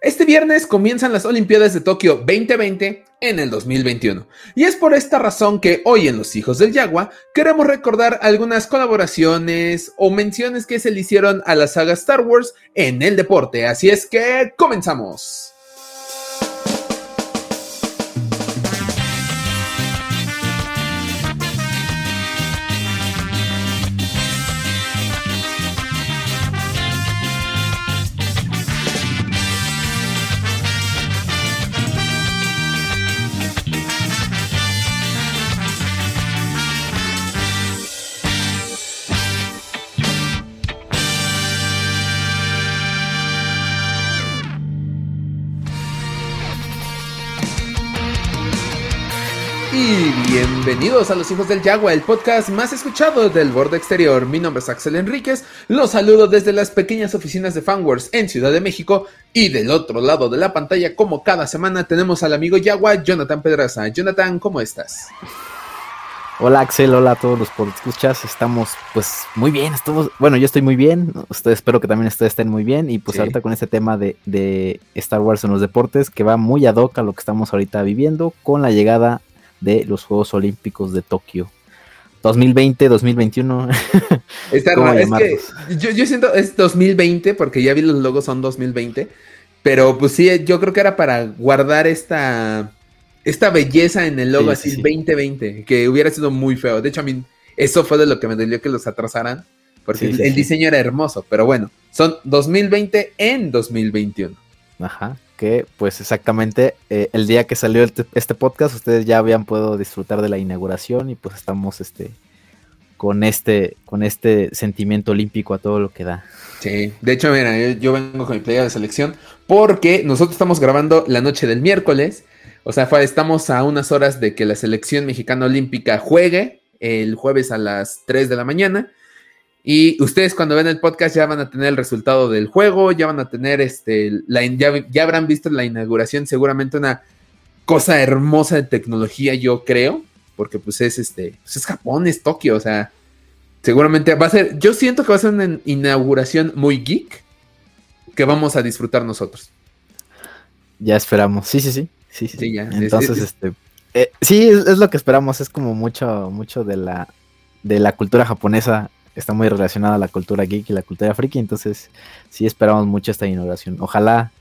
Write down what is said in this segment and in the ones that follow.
Este viernes comienzan las Olimpiadas de Tokio 2020 en el 2021. Y es por esta razón que hoy en Los Hijos del Yagua queremos recordar algunas colaboraciones o menciones que se le hicieron a la saga Star Wars en el deporte. Así es que comenzamos. Bienvenidos a Los Hijos del Yagua, el podcast más escuchado del borde exterior. Mi nombre es Axel Enríquez, los saludo desde las pequeñas oficinas de Fanworks en Ciudad de México y del otro lado de la pantalla, como cada semana, tenemos al amigo Yagua, Jonathan Pedraza. Jonathan, ¿cómo estás? Hola Axel, hola a todos los escuchas. Estamos pues muy bien, estamos, bueno, yo estoy muy bien, ustedes espero que también ustedes estén muy bien y pues ahorita con este tema de, de, Star Wars en los deportes que va muy ad hoc a lo que estamos ahorita viviendo con la llegada de los Juegos Olímpicos de Tokio. 2020, 2021. Está raro, es que yo, yo, siento es 2020 porque ya vi los logos son 2020, pero pues sí, yo creo que era para guardar esta esta belleza en el logo así 2020, que hubiera sido muy feo. De hecho, a mí eso fue de lo que me dolió que los atrasaran, porque el diseño era hermoso, pero bueno, son 2020 en 2021. Ajá que pues exactamente eh, el día que salió este podcast ustedes ya habían podido disfrutar de la inauguración y pues estamos este con este con este sentimiento olímpico a todo lo que da. Sí, de hecho mira, yo, vengo con mi playa de selección porque nosotros estamos grabando la noche del miércoles, o sea, estamos a unas horas de que la selección mexicana olímpica juegue el jueves a las 3 de la mañana y ustedes cuando ven el podcast ya van a tener el resultado del juego, ya van a tener este, la, ya, habrán visto la inauguración, seguramente una cosa hermosa de tecnología, yo creo, porque pues es este, pues es Japón, es Tokio, o sea, seguramente va a ser, yo siento que va a ser una inauguración muy geek que vamos a disfrutar nosotros. Ya esperamos, sí, sí, sí, sí, sí. ya. Entonces, este, eh, sí, es, es, lo que esperamos, es como mucho, mucho de la, de la cultura japonesa está muy relacionada a la cultura geek y la cultura friki, entonces sí esperamos mucho esta inauguración. Ojalá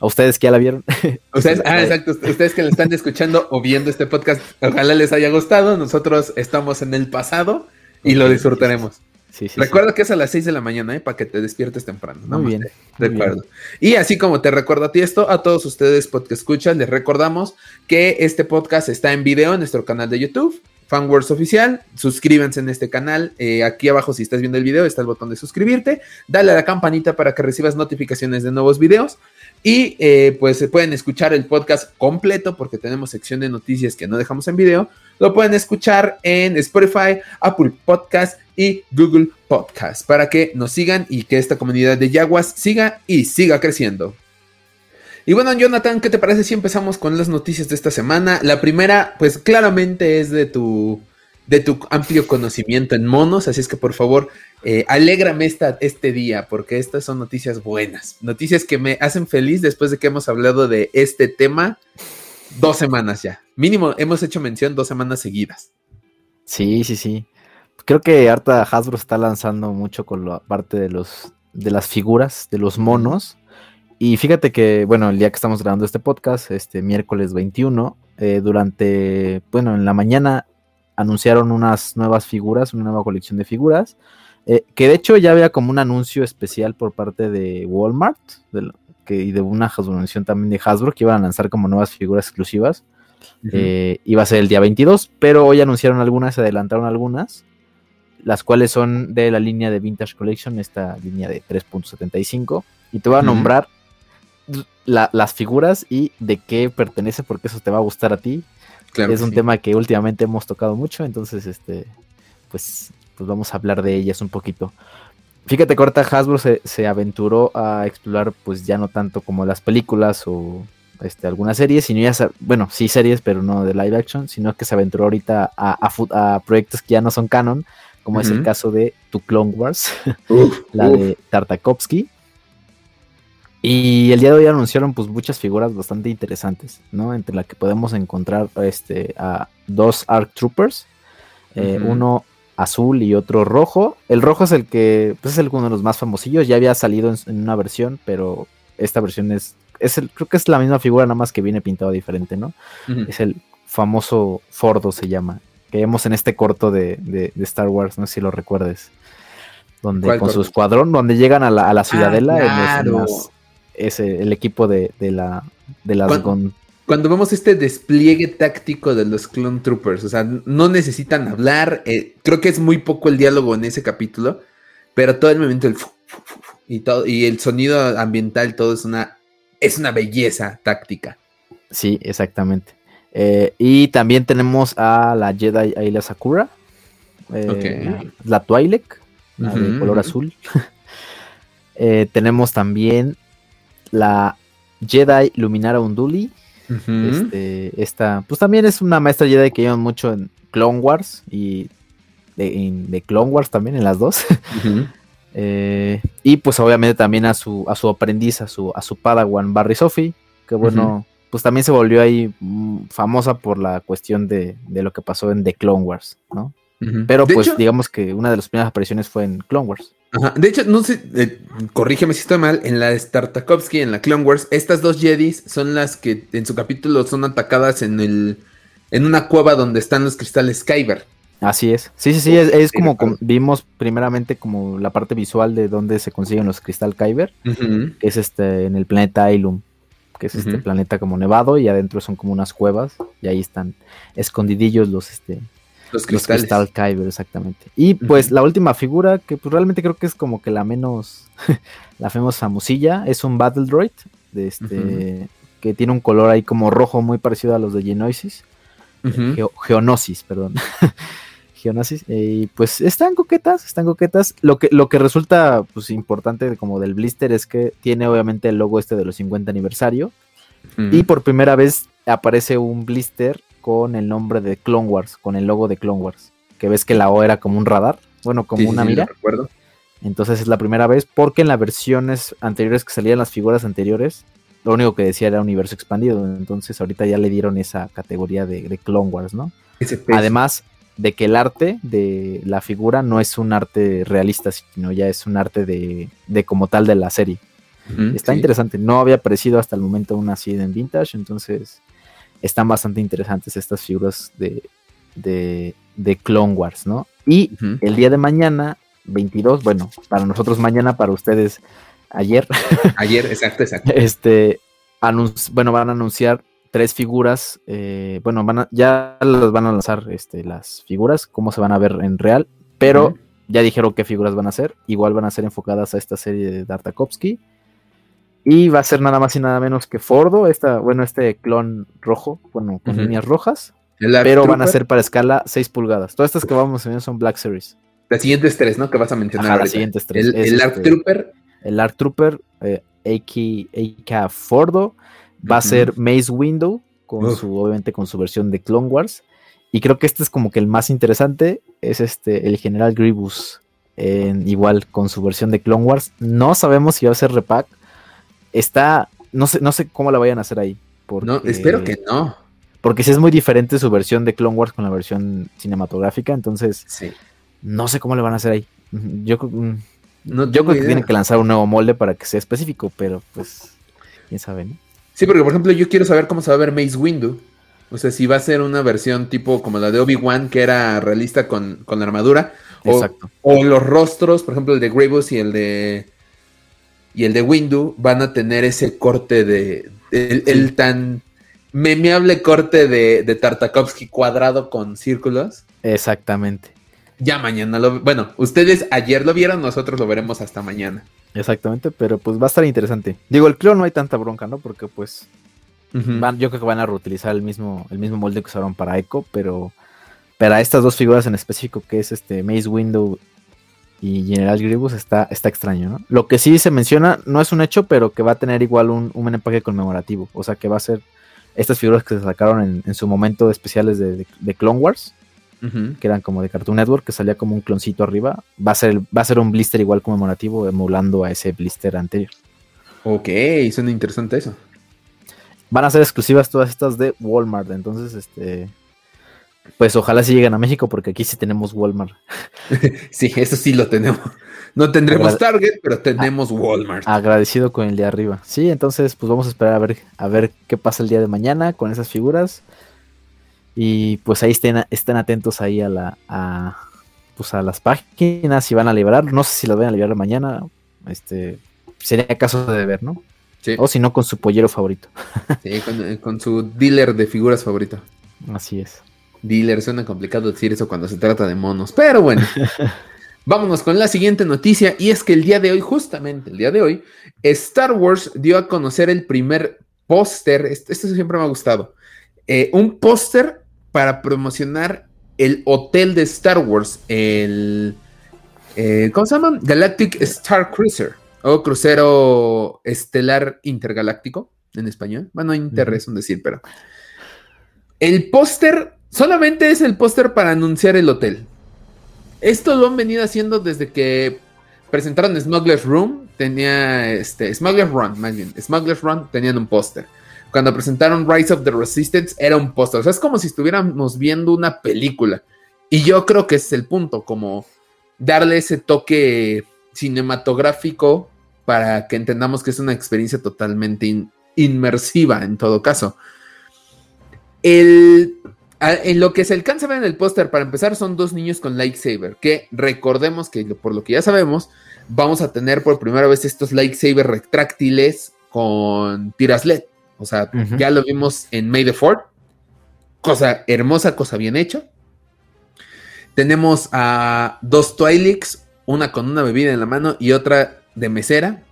a ustedes que ya la vieron. Ustedes, ah, exacto, ustedes que le están escuchando o viendo este podcast, ojalá les haya gustado. Nosotros estamos en el pasado y lo disfrutaremos. Sí, sí, Recuerda que es a las 6 de la mañana, ¿eh? Para que te despiertes temprano. Muy bien. recuerdo. Y así como te recuerdo a ti esto, a todos ustedes podcast escuchan, les recordamos que este podcast está en video en nuestro canal de YouTube. Fanworks Oficial. Suscríbanse en este canal. Eh, aquí abajo, si estás viendo el video, está el botón de suscribirte. Dale a la campanita para que recibas notificaciones de nuevos videos. Y eh, pues se pueden escuchar el podcast completo porque tenemos sección de noticias que no dejamos en video. Lo pueden escuchar en Spotify, Apple Podcast y Google Podcast para que nos sigan y que esta comunidad de Yaguas siga y siga creciendo. Y bueno, Jonathan, ¿qué te parece si empezamos con las noticias de esta semana? La primera, pues claramente es de tu, de tu amplio conocimiento en monos, así es que por favor, eh, alégrame esta, este día, porque estas son noticias buenas, noticias que me hacen feliz después de que hemos hablado de este tema dos semanas ya. Mínimo, hemos hecho mención dos semanas seguidas. Sí, sí, sí. Creo que harta Hasbro está lanzando mucho con la parte de los de las figuras, de los monos. Y fíjate que, bueno, el día que estamos grabando este podcast, este miércoles 21, eh, durante, bueno, en la mañana anunciaron unas nuevas figuras, una nueva colección de figuras, eh, que de hecho ya había como un anuncio especial por parte de Walmart que, y de una anuncio también de Hasbro que iban a lanzar como nuevas figuras exclusivas. Eh, iba a ser el día 22, pero hoy anunciaron algunas, se adelantaron algunas, las cuales son de la línea de Vintage Collection, esta línea de 3.75. Y te voy a nombrar las figuras y de qué pertenece, porque eso te va a gustar a ti. es un tema que últimamente hemos tocado mucho, entonces, este, pues, pues vamos a hablar de ellas un poquito. Fíjate, corta Hasbro se, aventuró a explorar, pues ya no tanto como las películas o este, algunas series, sino ya, bueno, sí series, pero no de live action, sino que se aventuró ahorita a, proyectos que ya no son canon, como es el caso de Tu Clone Wars, la de Tartakovsky, Y el día de hoy anunciaron pues muchas figuras bastante interesantes, ¿no? Entre las que podemos encontrar este, a dos ARC Troopers, eh, uno azul y otro rojo. El rojo es el que pues, es el, uno de los más famosillos, ya había salido en, una versión, pero esta versión es, es el, creo que es la misma figura, nada más que viene pintado diferente, ¿no? Es el famoso Fordo se llama, que vemos en este corto de, de, Star Wars, no sé si lo recuerdes. Donde con su escuadrón, donde llegan a la, a la ah, ciudadela es el equipo de, la de las cuando, vemos este despliegue táctico de los Clone Troopers, o sea, no necesitan hablar, eh, creo que es muy poco el diálogo en ese capítulo, pero todo el momento el y todo y el sonido ambiental todo es una es una belleza táctica. Sí, exactamente. Eh, y también tenemos a la Jedi Ayla Sakura, eh, la Twi'lek, de color azul. tenemos también la Jedi Luminara Unduli. este, esta, pues también es una maestra Jedi que llevan mucho en Clone Wars y de, Clone Wars también, en las dos. Eh, y pues obviamente también a su, a su aprendiz, a su, a su Padawan Barry Sophie, que bueno, pues también se volvió ahí mm, famosa por la cuestión de, de, lo que pasó en The Clone Wars, ¿no? Pero pues digamos que una de las primeras apariciones fue en Clone Wars. De hecho, no sé, eh, corrígeme si estoy mal, en la Startakovsky, en la Clone Wars, estas dos Jedis son las que en su capítulo son atacadas en el en una cueva donde están los cristales Kyber. Así es. Sí, sí, sí, es, como, vimos primeramente como la parte visual de dónde se consiguen los cristal Kyber, que es este en el planeta Ilum, que es este planeta como nevado y adentro son como unas cuevas y ahí están escondidillos los este los cristales. Kyber, exactamente. Y pues la última figura, que pues realmente creo que es como que la menos, la menos famosilla, es un Battle Droid, de este, que tiene un color ahí como rojo muy parecido a los de Genosis. Geonosis, perdón. Geonosis. Eh, y pues están coquetas, están coquetas. Lo que, lo que resulta pues importante como del blister es que tiene obviamente el logo este de los 50 aniversario. Y por primera vez aparece un blister con el nombre de Clone Wars, con el logo de Clone Wars. Que ves que la O era como un radar, bueno, como una mira. recuerdo. Entonces es la primera vez, porque en las versiones anteriores que salían las figuras anteriores, lo único que decía era universo expandido. Entonces ahorita ya le dieron esa categoría de, Clone Wars, ¿no? Además de que el arte de la figura no es un arte realista, sino ya es un arte de, como tal de la serie. Está interesante. No había aparecido hasta el momento una así en vintage, entonces están bastante interesantes estas figuras de, de, Clone Wars, ¿no? Y el día de mañana, 22, bueno, para nosotros mañana, para ustedes ayer. Ayer, exacto, exacto. Este, bueno, van a anunciar tres figuras, eh, bueno, van ya las van a lanzar este, las figuras, cómo se van a ver en real, pero ya dijeron qué figuras van a ser, igual van a ser enfocadas a esta serie de Dartakovsky y va a ser nada más y nada menos que Fordo, esta, bueno, este clon rojo, bueno, con líneas rojas. pero van a ser para escala 6 pulgadas. Todas estas que vamos a ver son Black Series. Las siguientes tres, ¿no? Que vas a mencionar. las siguientes tres. El, el Arc este, Trooper. El Arc Trooper, eh, AK, Fordo. Va a ser Maze Window, con su, obviamente con su versión de Clone Wars. Y creo que este es como que el más interesante. Es este, el General Grievous. igual con su versión de Clone Wars. No sabemos si va a ser repack está, no sé, no sé cómo la vayan a hacer ahí. no, espero que no. Porque si es muy diferente su versión de Clone Wars con la versión cinematográfica, entonces no sé cómo le van a hacer ahí. Yo, mm, yo creo que tienen que lanzar un nuevo molde para que sea específico, pero pues, quién sabe, ¿no? Sí, porque por ejemplo yo quiero saber cómo se va a ver Maze Windu. O sea, si va a ser una versión tipo como la de Obi-Wan, que era realista con, con armadura. Exacto. O los rostros, por ejemplo, el de Grievous y el de y el de Windu van a tener ese corte de. El, tan memeable corte de, de Tartakovsky cuadrado con círculos. Exactamente. Ya mañana lo. Bueno, ustedes ayer lo vieron, nosotros lo veremos hasta mañana. Exactamente, pero pues va a estar interesante. Digo, el clon no hay tanta bronca, ¿no? Porque pues. van, yo creo que van a reutilizar el mismo, el mismo molde que usaron para Echo, pero. Para estas dos figuras en específico, que es este Maze Window y General Grievous está, está extraño, ¿no? Lo que sí se menciona, no es un hecho, pero que va a tener igual un, un empaque conmemorativo. O sea, que va a ser estas figuras que se sacaron en, su momento especiales de, Clone Wars, que eran como de Cartoon Network, que salía como un cloncito arriba. Va a ser, va a ser un blister igual conmemorativo, emulando a ese blister anterior. Ok, suena interesante eso. Van a ser exclusivas todas estas de Walmart, entonces, este, pues ojalá sí lleguen a México porque aquí sí tenemos Walmart. sí, eso sí lo tenemos. No tendremos Target, pero tenemos Walmart. Agradecido con el de arriba. Sí, entonces pues vamos a esperar a ver, a ver qué pasa el día de mañana con esas figuras. Y pues ahí estén, estén atentos ahí a la a, pues a las páginas si van a liberar. No sé si las van a liberar mañana. Este sería caso de ver, ¿no? Sí. O si no, con su pollero favorito. sí, con, con su dealer de figuras favorito. Así es. Dealer, suena complicado decir eso cuando se trata de monos, pero bueno. Vámonos con la siguiente noticia y es que el día de hoy, justamente el día de hoy, Star Wars dio a conocer el primer póster, esto, siempre me ha gustado, eh, un póster para promocionar el hotel de Star Wars, el, eh, ¿cómo se llama? Galactic Star Cruiser o crucero estelar intergaláctico en español. Bueno, inter es un decir, pero el póster solamente es el póster para anunciar el hotel. Esto lo han venido haciendo desde que presentaron Smuggler's Room, tenía este, Smuggler's Run, más bien, Smuggler's Run tenían un póster. Cuando presentaron Rise of the Resistance era un póster, o sea, es como si estuviéramos viendo una película. Y yo creo que es el punto, como darle ese toque cinematográfico para que entendamos que es una experiencia totalmente inmersiva en todo caso. El en lo que se alcanza a ver en el póster, para empezar, son dos niños con lightsaber, que recordemos que por lo que ya sabemos, vamos a tener por primera vez estos lightsaber retráctiles con tiras LED. O sea, ya lo vimos en May the Fourth. Cosa hermosa, cosa bien hecha. Tenemos a dos Twilix, una con una bebida en la mano y otra de mesera.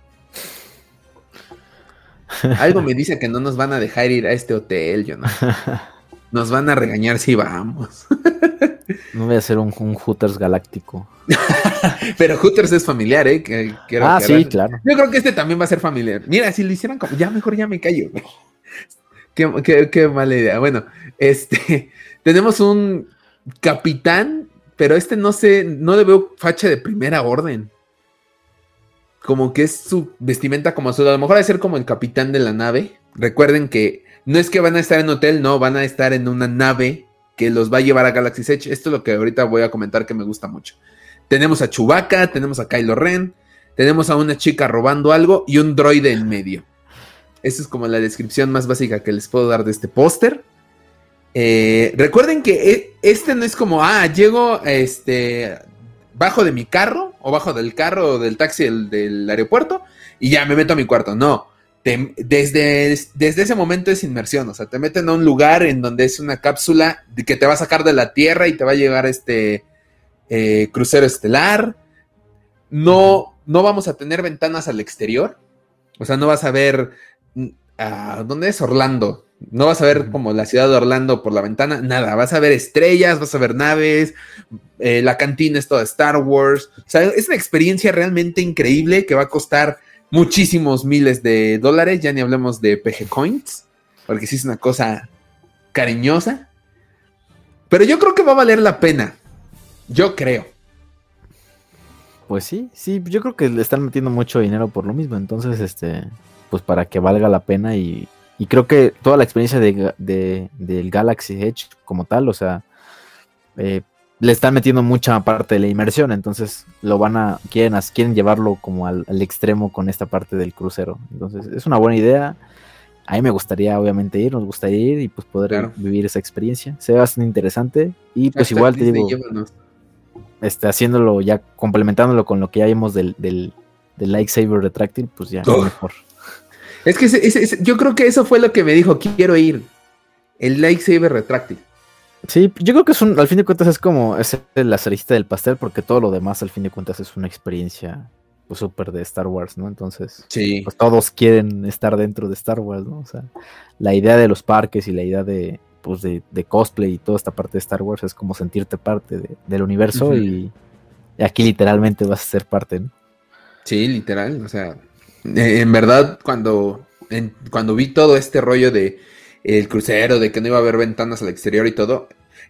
Algo me dice que no nos van a dejar ir a este hotel, yo no. Nos van a regañar si vamos. no voy a hacer un, Hooters galáctico. Pero Hooters es familiar, ¿eh? ah, sí, claro. Yo creo que este también va a ser familiar. Mira, si lo hicieran como. Ya mejor ya me callo. qué, qué, mala idea. Bueno, este. Tenemos un capitán, pero este no sé. No le veo facha de primera orden. Como que es su vestimenta como azul. A lo mejor va a ser como el capitán de la nave. Recuerden que no es que van a estar en hotel, no, van a estar en una nave que los va a llevar a Galaxy's Edge. Esto es lo que ahorita voy a comentar que me gusta mucho. Tenemos a Chewbacca, tenemos a Kylo Ren, tenemos a una chica robando algo y un droide en medio. Esa es como la descripción más básica que les puedo dar de este póster. Eh, recuerden que e, este no es como, ah, llego este, bajo de mi carro o bajo del carro o del taxi del aeropuerto y ya me meto a mi cuarto. No, desde, desde ese momento es inmersión, o sea, te meten a un lugar en donde es una cápsula que te va a sacar de la Tierra y te va a llevar este eh, crucero estelar. No, no vamos a tener ventanas al exterior, o sea, no vas a ver, a ¿dónde es Orlando? No vas a ver como la ciudad de Orlando por la ventana, nada, vas a ver estrellas, vas a ver naves, eh, la cantina es toda Star Wars, o sea, es una experiencia realmente increíble que va a costar muchísimos miles de dólares, ya ni hablemos de PG Coins, porque sí es una cosa cariñosa. Pero yo creo que va a valer la pena. Yo creo. Pues sí, sí, yo creo que le están metiendo mucho dinero por lo mismo. Entonces, este, pues para que valga la pena y, y creo que toda la experiencia de, del Galaxy Edge como tal, o sea, eh, le están metiendo mucha parte de la inmersión, entonces lo van a, quieren, quieren llevarlo como al, extremo con esta parte del crucero. Entonces es una buena idea. A mí me gustaría obviamente ir, nos gustaría ir y pues poder vivir esa experiencia. Se ve bastante interesante y pues igual te digo, este, haciéndolo ya, complementándolo con lo que ya vimos del, del, lightsaber retráctil, pues ya mejor. Es que yo creo que eso fue lo que me dijo, quiero ir. El lightsaber retráctil. Sí, yo creo que es un, al fin de cuentas es como es la cerista del pastel, porque todo lo demás al fin de cuentas es una experiencia pues súper de Star Wars, ¿no? Entonces, sí. pues todos quieren estar dentro de Star Wars, ¿no? O sea, la idea de los parques y la idea de, pues de, cosplay y toda esta parte de Star Wars es como sentirte parte del universo y, aquí literalmente vas a ser parte, ¿no? Sí, literal, o sea, en verdad cuando, cuando vi todo este rollo de el crucero, de que no iba a haber ventanas al exterior y todo.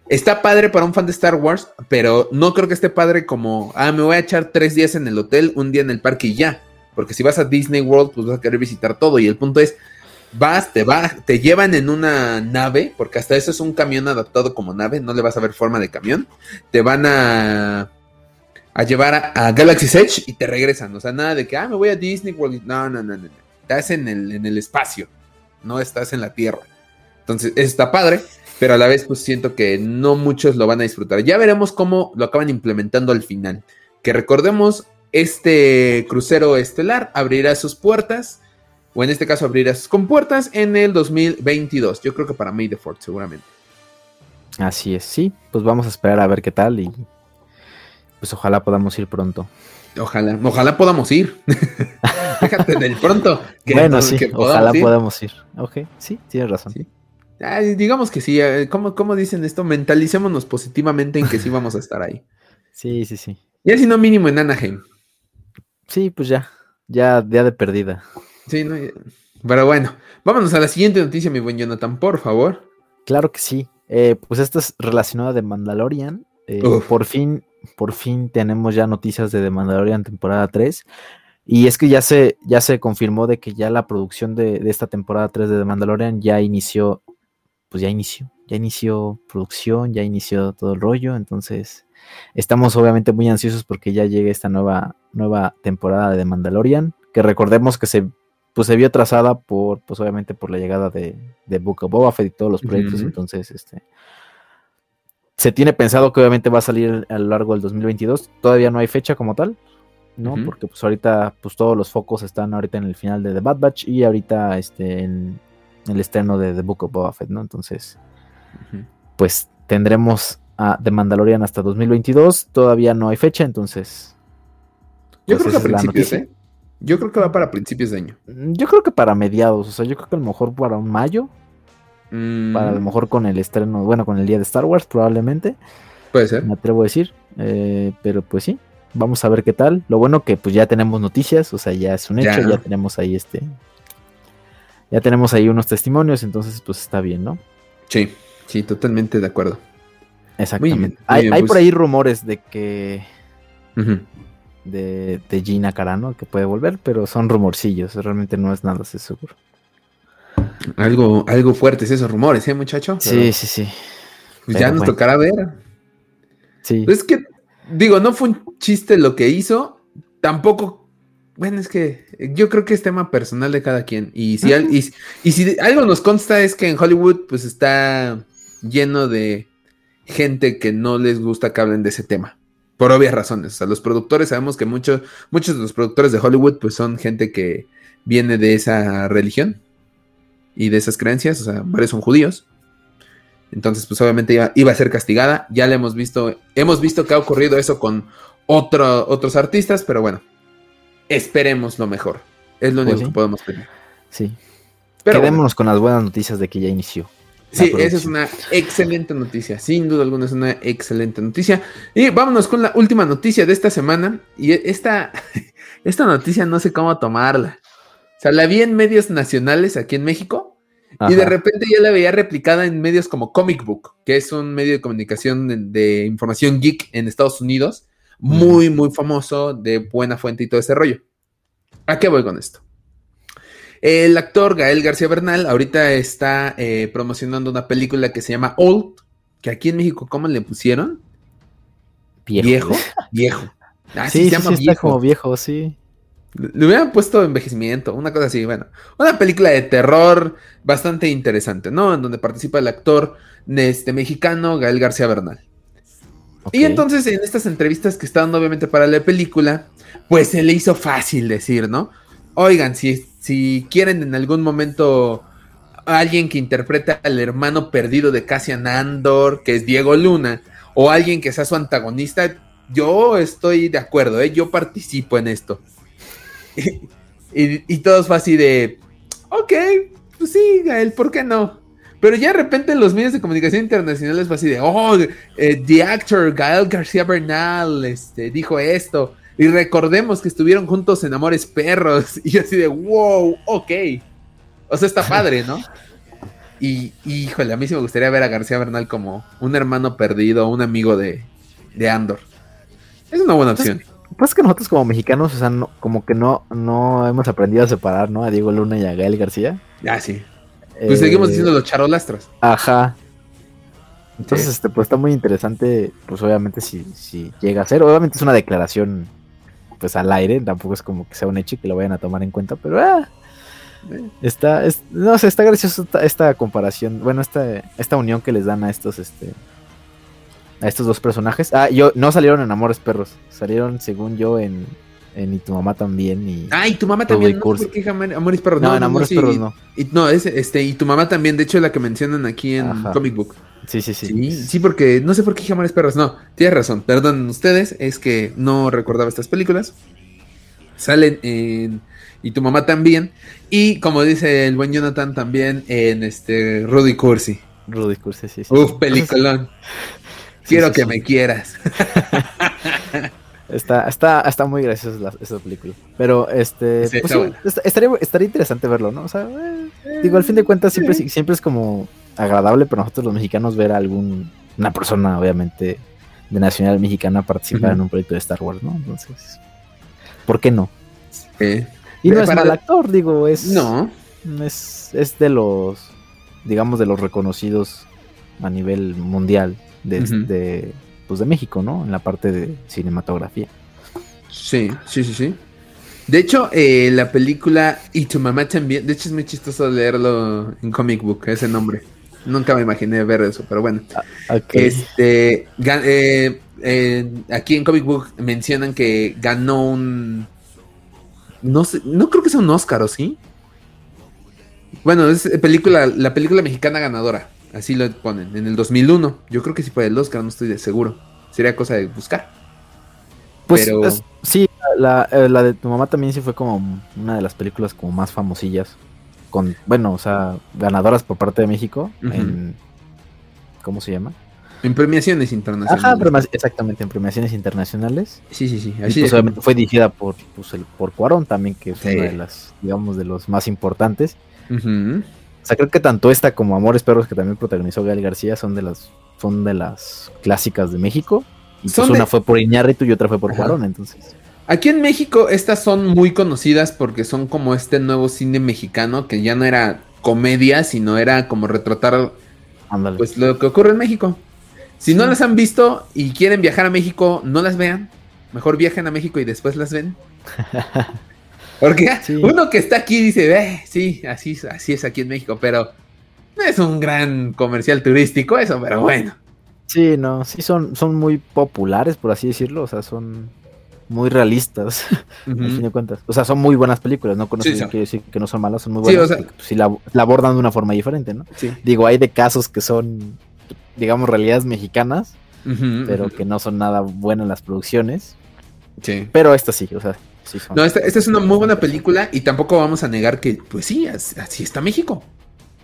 Está padre para un fan de Star Wars, pero no creo que esté padre como, ah, me voy a echar tres días en el hotel, un día en el parque y ya. porque si vas a Disney World, pues vas a querer visitar todo. Y el punto es, vas, te vas, te llevan en una nave, porque hasta eso es un camión adaptado como nave, no le vas a ver forma de camión. Te van a, a llevar a, Galaxy's Edge y te regresan. O sea, nada de que, ah, me voy a Disney World. No, no, no, no. Estás en el, en el espacio, no estás en la Tierra. Entonces, eso está padre, pero a la vez, pues siento que no muchos lo van a disfrutar. Ya veremos cómo lo acaban implementando al final. Que recordemos, este crucero estelar abrirá sus puertas o en este caso abrirá sus compuertas en el 2022. Yo creo que para May the Fort, seguramente. Así es, sí, pues vamos a esperar a ver qué tal y pues ojalá podamos ir pronto. Ojalá, ojalá podamos ir. Fíjate del pronto. bueno, sí, ojalá podamos ir. Ok, sí, tienes razón. Digamos que sí, eh, ¿Cómo, ¿cómo, dicen esto? Mentalicémonos positivamente en que sí vamos a estar ahí. Sí, sí, sí. Ya si no mínimo en Anaheim. Sí, pues ya, ya, ya de perdida. Sí, no, pero bueno, vámonos a la siguiente noticia, mi buen Jonathan, por favor. Claro que sí. Eh, pues esta es relacionada de Mandalorian. Eh, por fin, por fin tenemos ya noticias de The Mandalorian temporada 3. Y es que ya se, ya se confirmó de que ya la producción de, de, esta temporada 3 de The Mandalorian ya inició, pues ya inició, ya inició producción, ya inició todo el rollo. Entonces, estamos obviamente muy ansiosos porque ya llegue esta nueva, nueva temporada de The Mandalorian. Que recordemos que se pues se vio trazada por, pues obviamente por la llegada de, de Book of Boba Fett y todos los proyectos, entonces, este, se tiene pensado que obviamente va a salir a lo largo del 2022, todavía no hay fecha como tal, ¿no? Porque pues ahorita, pues todos los focos están ahorita en el final de The Bad Batch y ahorita, este, en, el estreno de The Book of Boba Fett, ¿no? Entonces, pues tendremos a The Mandalorian hasta 2022, todavía no hay fecha, entonces... Yo pues, creo que a principios, ¿eh? Yo creo que va para principios de año. Mm, yo creo que para mediados, o sea, yo creo que a lo mejor para un mayo. Para a lo mm. mejor con el estreno, bueno, con el día de Star Wars probablemente. Puede ser. Me atrevo a decir. Eh, pero pues sí, vamos a ver qué tal. Lo bueno que pues ya tenemos noticias, o sea, ya es un hecho, ya, tenemos ahí este... Ya tenemos ahí unos testimonios, entonces pues está bien, ¿no? Sí, sí, totalmente de acuerdo. Exactamente. hay, hay por pues ahí rumores de que de, de Gina Carano que puede volver, pero son rumorcillos, realmente no es nada seguro. Algo, algo fuertes esos rumores, ¿eh, muchacho? sí, sí, sí. Pues ya nos tocará ver. Sí. es que, digo, no fue un chiste lo que hizo, tampoco. Bueno, es que yo creo que es tema personal de cada quien. Y si, y si algo nos consta es que en Hollywood, pues está lleno de gente que no les gusta que hablen de ese tema por obvias razones. O sea, los productores, sabemos que muchos, muchos de los productores de Hollywood, pues son gente que viene de esa religión y de esas creencias, o sea, varios son judíos. Entonces, pues obviamente iba, a ser castigada. Ya le hemos visto, hemos visto que ha ocurrido eso con otro, otros artistas, pero bueno, esperemos lo mejor. Es lo único pues que podemos pedir. Sí. Pero Quedémonos con las buenas noticias de que ya inició. Sí, esa es una excelente noticia. Sin duda alguna es una excelente noticia. Y vámonos con la última noticia de esta semana. Y esta, esta noticia no sé cómo tomarla. O sea, la vi en medios nacionales aquí en México. Y de repente ya la veía replicada en medios como Comic Book, que es un medio de comunicación de, información geek en Estados Unidos. Muy, muy famoso, de buena fuente y todo ese rollo. ¿A qué voy con esto? El actor Gael García Bernal ahorita está eh, promocionando una película que se llama Old, que aquí en México, ¿cómo le pusieron? Viejo. Viejo. Ah, sí, se llama viejo. como viejo, sí. Le hubieran puesto envejecimiento, una cosa así, bueno. Una película de terror bastante interesante, ¿no? En donde participa el actor este, mexicano Gael García Bernal. Y entonces en estas entrevistas que está dando obviamente para la película, pues se le hizo fácil decir, ¿no? Oigan, si si quieren en algún momento alguien que interprete al hermano perdido de Cassian Andor, que es Diego Luna, o alguien que sea su antagonista, yo estoy de acuerdo, ¿eh? yo participo en esto. y, todos fue así de, ok, pues sí, Gael, ¿por qué no? Pero ya de repente en los medios de comunicación internacionales fue así de, oh, eh, the actor Gael García Bernal este, dijo esto. Y recordemos que estuvieron juntos en Amores Perros. Y así de, wow, ok. O sea, está padre, ¿no? Y, híjole, a mí sí me gustaría ver a García Bernal como un hermano perdido, un amigo de, de Andor. Es una buena opción. Pues que nosotros como mexicanos, o sea, no, como que no, no hemos aprendido a separar, ¿no? A Diego Luna y a Gael García. Ah, sí. Pues seguimos Eh, diciendo los charolastras. Ajá. Entonces, Sí. este, pues está muy interesante, pues obviamente si, si llega a ser, obviamente es una declaración, pues al aire, tampoco es como que sea un hecho y que lo vayan a tomar en cuenta, pero ah, está, es- no sé, está gracioso esta, esta comparación, bueno, esta, esta unión que les dan a estos, este, a estos dos personajes. Ah, yo, no salieron en Amores Perros, salieron según yo en, en Y tu mamá también y... Ay, tu mamá también. No, sé Cursi. ¿Por qué Amor- Amores Perros? no, en Amores sí. Perros no. Y, no, es, este, y tu mamá también, de hecho, la que mencionan aquí en Ajá. Comic Book. Sí, sí, sí. Sí, sí, porque no sé por qué Amores Perros. No, tienes razón. Perdón ustedes, es que no recordaba estas películas. Salen en. Y tu mamá también. Y como dice el buen Jonathan, también en este Rudy Cursi. Rudy Cursi, sí, sí. Uf, peliculón. Quiero que me quieras. Está, está, está muy graciosa esa película. Pero este Sí, pues, sí, estaría, estaría interesante verlo, ¿no? O sea, eh, digo, al fin de cuentas siempre, siempre es como agradable para nosotros los mexicanos ver a algún, una persona, obviamente, de nacional mexicana participar en un proyecto de Star Wars, ¿no? Entonces, ¿por qué no? Eh, Y no Eh, es mal actor, digo, es, no, es, es de los, digamos, de los reconocidos a nivel mundial de, de, pues de México, ¿no? En la parte de cinematografía. sí, sí, sí, sí. De hecho, eh, la película Y tu mamá también. De hecho, es muy chistoso leerlo en Comic Book, ese nombre. Nunca me imaginé ver eso, pero bueno. Ok. Este, ga- eh, eh, aquí en Comic Book mencionan que ganó un, no sé, no creo que sea un Oscar, ¿o sí? Bueno, es película, la película mexicana ganadora, así lo ponen, en el 2001. Yo creo que sí fue el Oscar, no estoy de seguro. Sería cosa de buscar. Pues pero- es- sí, la, eh, la de tu mamá también sí fue como una de las películas como más famosillas. Con, bueno, o sea, ganadoras por parte de México. En, ¿Cómo se llama? En premiaciones internacionales. Ajá, prema- exactamente, en premiaciones internacionales. Sí, sí, sí. Y Así pues, fue dirigida por, pues, el, por Cuarón también, que es Sí. una de las, digamos, de los más importantes. O sea, creo que tanto esta como Amores Perros, que también protagonizó Gael García, son de las, son de las clásicas de México. Son pues de- una fue por Iñárritu y otra fue por Ajá. Cuarón, entonces. Aquí en México estas son muy conocidas porque son como este nuevo cine mexicano que ya no era comedia, sino era como retratar pues lo que ocurre en México. Si no las han visto y quieren viajar a México, no las vean. Mejor viajen a México y después las ven. Porque Sí. uno que está aquí dice, eh, sí, así, así es aquí en México, pero no es un gran comercial turístico eso, pero bueno. Sí, no, sí son, son muy populares, por así decirlo, o sea, son muy realistas, al fin de cuentas. O sea, son muy buenas películas, no con eso Sí, quiero decir que no son malas, son muy Sí, buenas, o sea- porque, pues, sí la, la abordan de una forma diferente, ¿no? Sí. Digo, hay de casos que son, digamos, realidades mexicanas, pero que no son nada buenas las producciones, Sí. pero estas sí, o sea, sí. No, esta, esta es una muy buena película y tampoco vamos a negar que, pues sí, as- así está México.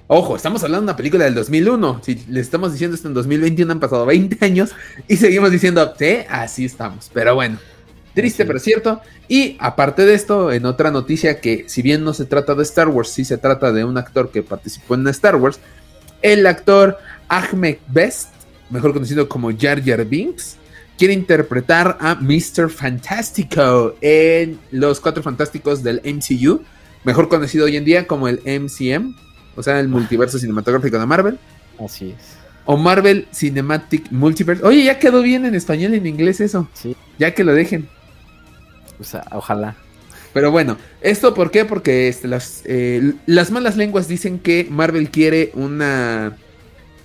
Ojo, estamos hablando de una película del 2001. Si le estamos diciendo esto en 2021, han pasado 20 años y seguimos diciendo, sí, así estamos. Pero bueno, triste, Así pero es. cierto. Y aparte de esto, en otra noticia que, si bien no se trata de Star Wars, sí se trata de un actor que participó en Star Wars, el actor Ahmed Best, mejor conocido como Jar Jar Binks, quiere interpretar a Mr. Fantástico en Los Cuatro Fantásticos del MCU, mejor conocido hoy en día como el MCM, o sea, el multiverso cinematográfico de Marvel, Así es. o Marvel Cinematic Multiverse. Oye, ya quedó bien en español y en inglés eso, Sí, ya que lo dejen. o sea, ojalá. Pero bueno, ¿esto por qué? Porque este, las, eh, las malas lenguas dicen que Marvel quiere una...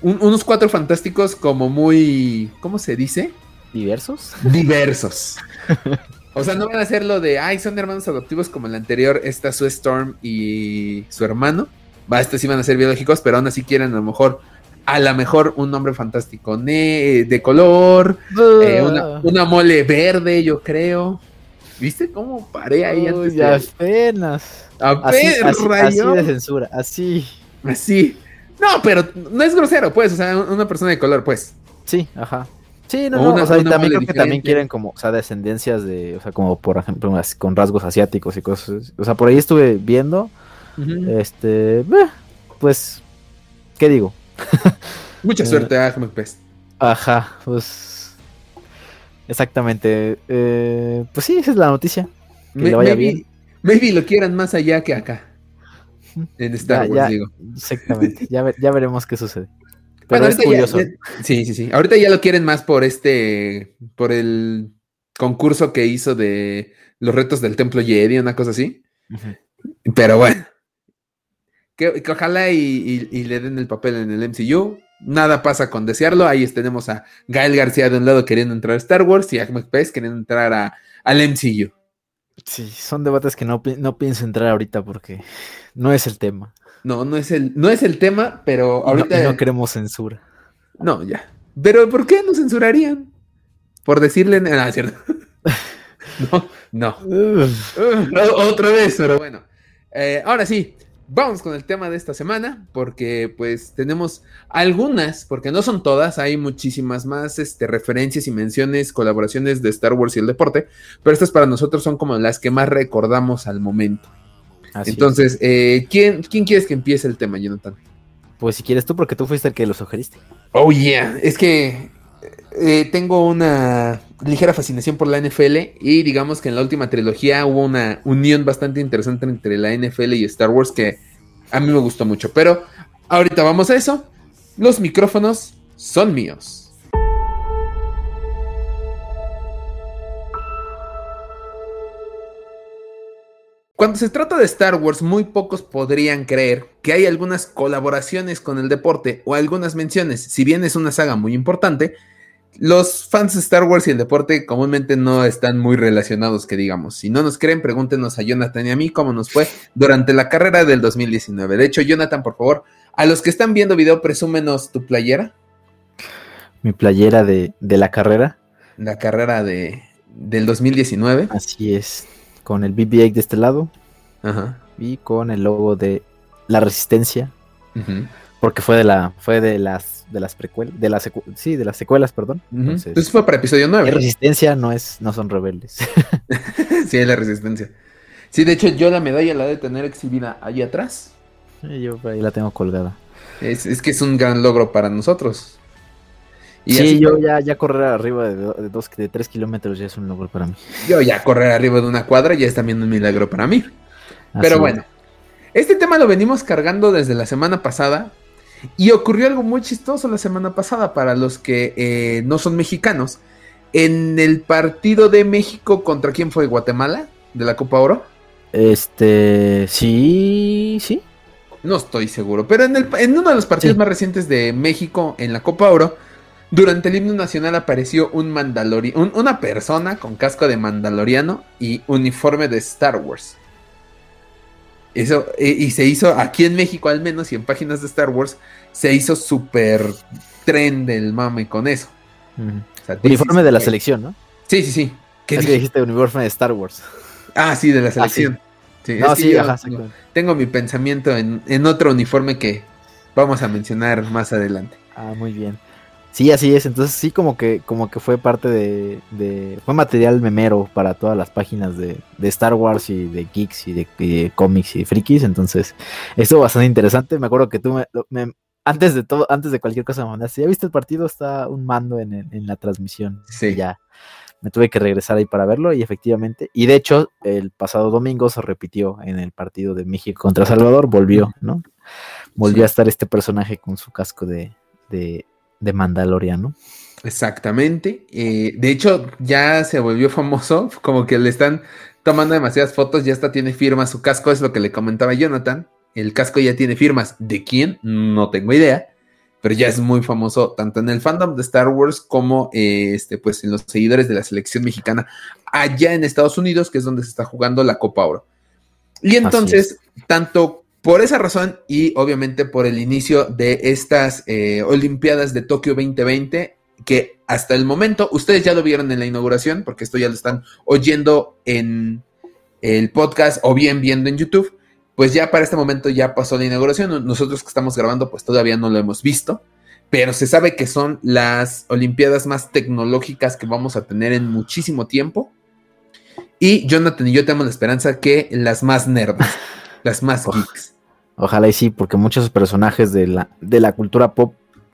un- unos cuatro fantásticos como muy... ¿Cómo se dice? ¿Diversos? diversos. O sea, no van a hacer lo de, ay, son hermanos adoptivos como el anterior, esta Sue Storm y su hermano. Va, estos sí van a ser biológicos, pero aún así quieren a lo mejor, a lo mejor un nombre fantástico ne- de color, eh, una, una mole verde, yo creo. ¿Viste cómo paré ahí antes? De- apenas. A Así, así- de censura, así. Así. No, pero no es grosero, pues, o sea, una persona de color, pues. Sí, ajá. Sí, no, O no, una- o sea, y también creo que también quieren como, o sea, descendencias de, o sea, como por ejemplo, con rasgos asiáticos y cosas. O sea, por ahí estuve viendo, este, eh, pues, ¿qué digo? Mucha eh, suerte, Ahmed Best. Ajá, pues, Exactamente. Eh, pues sí, esa es la noticia. Que Me- le vaya maybe, bien. maybe lo quieran más allá que acá. En Star Ya, Wars, ya, digo. Exactamente. ya, ya veremos qué sucede. Pero Bueno, es ya- curioso. ya- sí, sí, sí. Ahorita ya lo quieren más por este, por el concurso que hizo de los retos del Templo Jedi, una cosa así. Pero bueno. Que, que ojalá y, y- y le den el papel en el MCU. Nada pasa con desearlo. Ahí tenemos a Gael García de un lado queriendo entrar a Star Wars y a Pérez queriendo entrar a, al MCU. Sí, son debates que no, no pienso entrar ahorita porque no es el tema. No, no es el, no es el tema, pero no- ahorita. y no queremos censura. No, ya. Pero ¿por qué nos censurarían? Por decirle. Ah, cierto. no, no. Otra vez, pero bueno. Eh, ahora sí, vamos con el tema de esta semana, porque pues tenemos algunas, porque no son todas, hay muchísimas más este, referencias y menciones, colaboraciones de Star Wars y el deporte, pero estas para nosotros son como las que más recordamos al momento. Así. Entonces, eh, ¿quién, ¿quién quieres que empiece el tema, Jonathan? Pues si quieres tú, porque tú fuiste el que lo sugeriste. Oh, yeah. Es que eh, tengo una ligera fascinación por la NFL y digamos que en la última trilogía hubo una unión bastante interesante entre la NFL y Star Wars que a mí me gustó mucho. Pero ahorita vamos a eso. Los micrófonos son míos. Cuando se trata de Star Wars, muy pocos podrían creer que hay algunas colaboraciones con el deporte o algunas menciones. Si bien es una saga muy importante, los fans de Star Wars y el deporte comúnmente no están muy relacionados, que digamos. Si no nos creen, pregúntenos a Jonathan y a mí cómo nos fue durante la carrera del 2019. De hecho, Jonathan, por favor, a los que están viendo video, presúmenos tu playera, Mi playera de, de la carrera. la carrera de, del 2019. Así es. Con el BB-8 de este lado Ajá. y con el logo de la resistencia. ujú, Porque fue de la, fue de las, de las precuelas, de las secu- sí, de las secuelas, perdón. ujú. Entonces, Entonces fue para episodio es 9. resistencia no es, no son rebeldes. sí, es la resistencia. Sí, de hecho, yo la medalla la de tener exhibida ahí atrás. Yo por ahí la tengo colgada. Es, es que es un gran logro para nosotros. Y sí, así yo ya, ya correr arriba de, do- de dos, de tres kilómetros ya es un logro para mí. Yo ya correr arriba de una cuadra ya es también un milagro para mí. Así Pero es. bueno, este tema lo venimos cargando desde la semana pasada y ocurrió algo muy chistoso la semana pasada para los que eh, no son mexicanos. En el partido de México contra quién fue Guatemala de la Copa Oro. Este, sí, sí. No estoy seguro, pero en, el- en uno de los partidos Sí. más recientes de México en la Copa Oro, durante el himno nacional apareció un mandalori un- una persona con casco de mandaloriano y uniforme de Star Wars. Eso, eh, y se hizo aquí en México al menos y en páginas de Star Wars, se hizo súper tren del mame con eso. Ujú. O sea, Uniforme de la selección, ¿no? Sí, sí, sí. ¿Qué Es que dijiste uniforme de Star Wars. Ah, sí, de la selección. Sí, no, es sí, ajá, tengo- mi pensamiento en, en otro uniforme que vamos a mencionar más adelante. Ah, muy bien. Sí, así es. Entonces sí como que, como que fue parte de, de- fue material memero para todas las páginas de, de Star Wars y de geeks y de, y de cómics y de frikis. Entonces, estuvo bastante interesante. Me acuerdo que tú me, antes de todo, antes de cualquier cosa me mandaste, ¿ya viste el partido? Está un mando en, la transmisión. Sí. Y ya me tuve que regresar ahí para verlo y efectivamente, y de hecho, el pasado domingo se repitió en el partido de México contra Salvador, volvió, ¿no? Volvió Sí. a estar este personaje con su casco de, de, de Mandaloriano. Exactamente. Eh, de hecho, ya se volvió famoso, como que le están tomando demasiadas fotos, ya hasta tiene firma su casco, es lo que le comentaba Jonathan. El casco ya tiene firmas. ¿De quién? No tengo idea. Pero ya es muy famoso tanto en el fandom de Star Wars como eh, este, pues, en los seguidores de la selección mexicana allá en Estados Unidos, que es donde se está jugando la Copa Oro. Y entonces, tanto por esa razón y obviamente por el inicio de estas eh, Olimpiadas de Tokio 2020, que hasta el momento, ustedes ya lo vieron en la inauguración, porque esto ya lo están oyendo en el podcast o bien viendo en YouTube, pues ya para este momento ya pasó la inauguración. Nosotros que estamos grabando, pues todavía no lo hemos visto, pero se sabe que son las Olimpiadas más tecnológicas que vamos a tener en muchísimo tiempo. Y Jonathan y yo tenemos la esperanza que las más nerds, las más geeks. Ojalá y sí, porque muchos personajes de la, de la cultura pop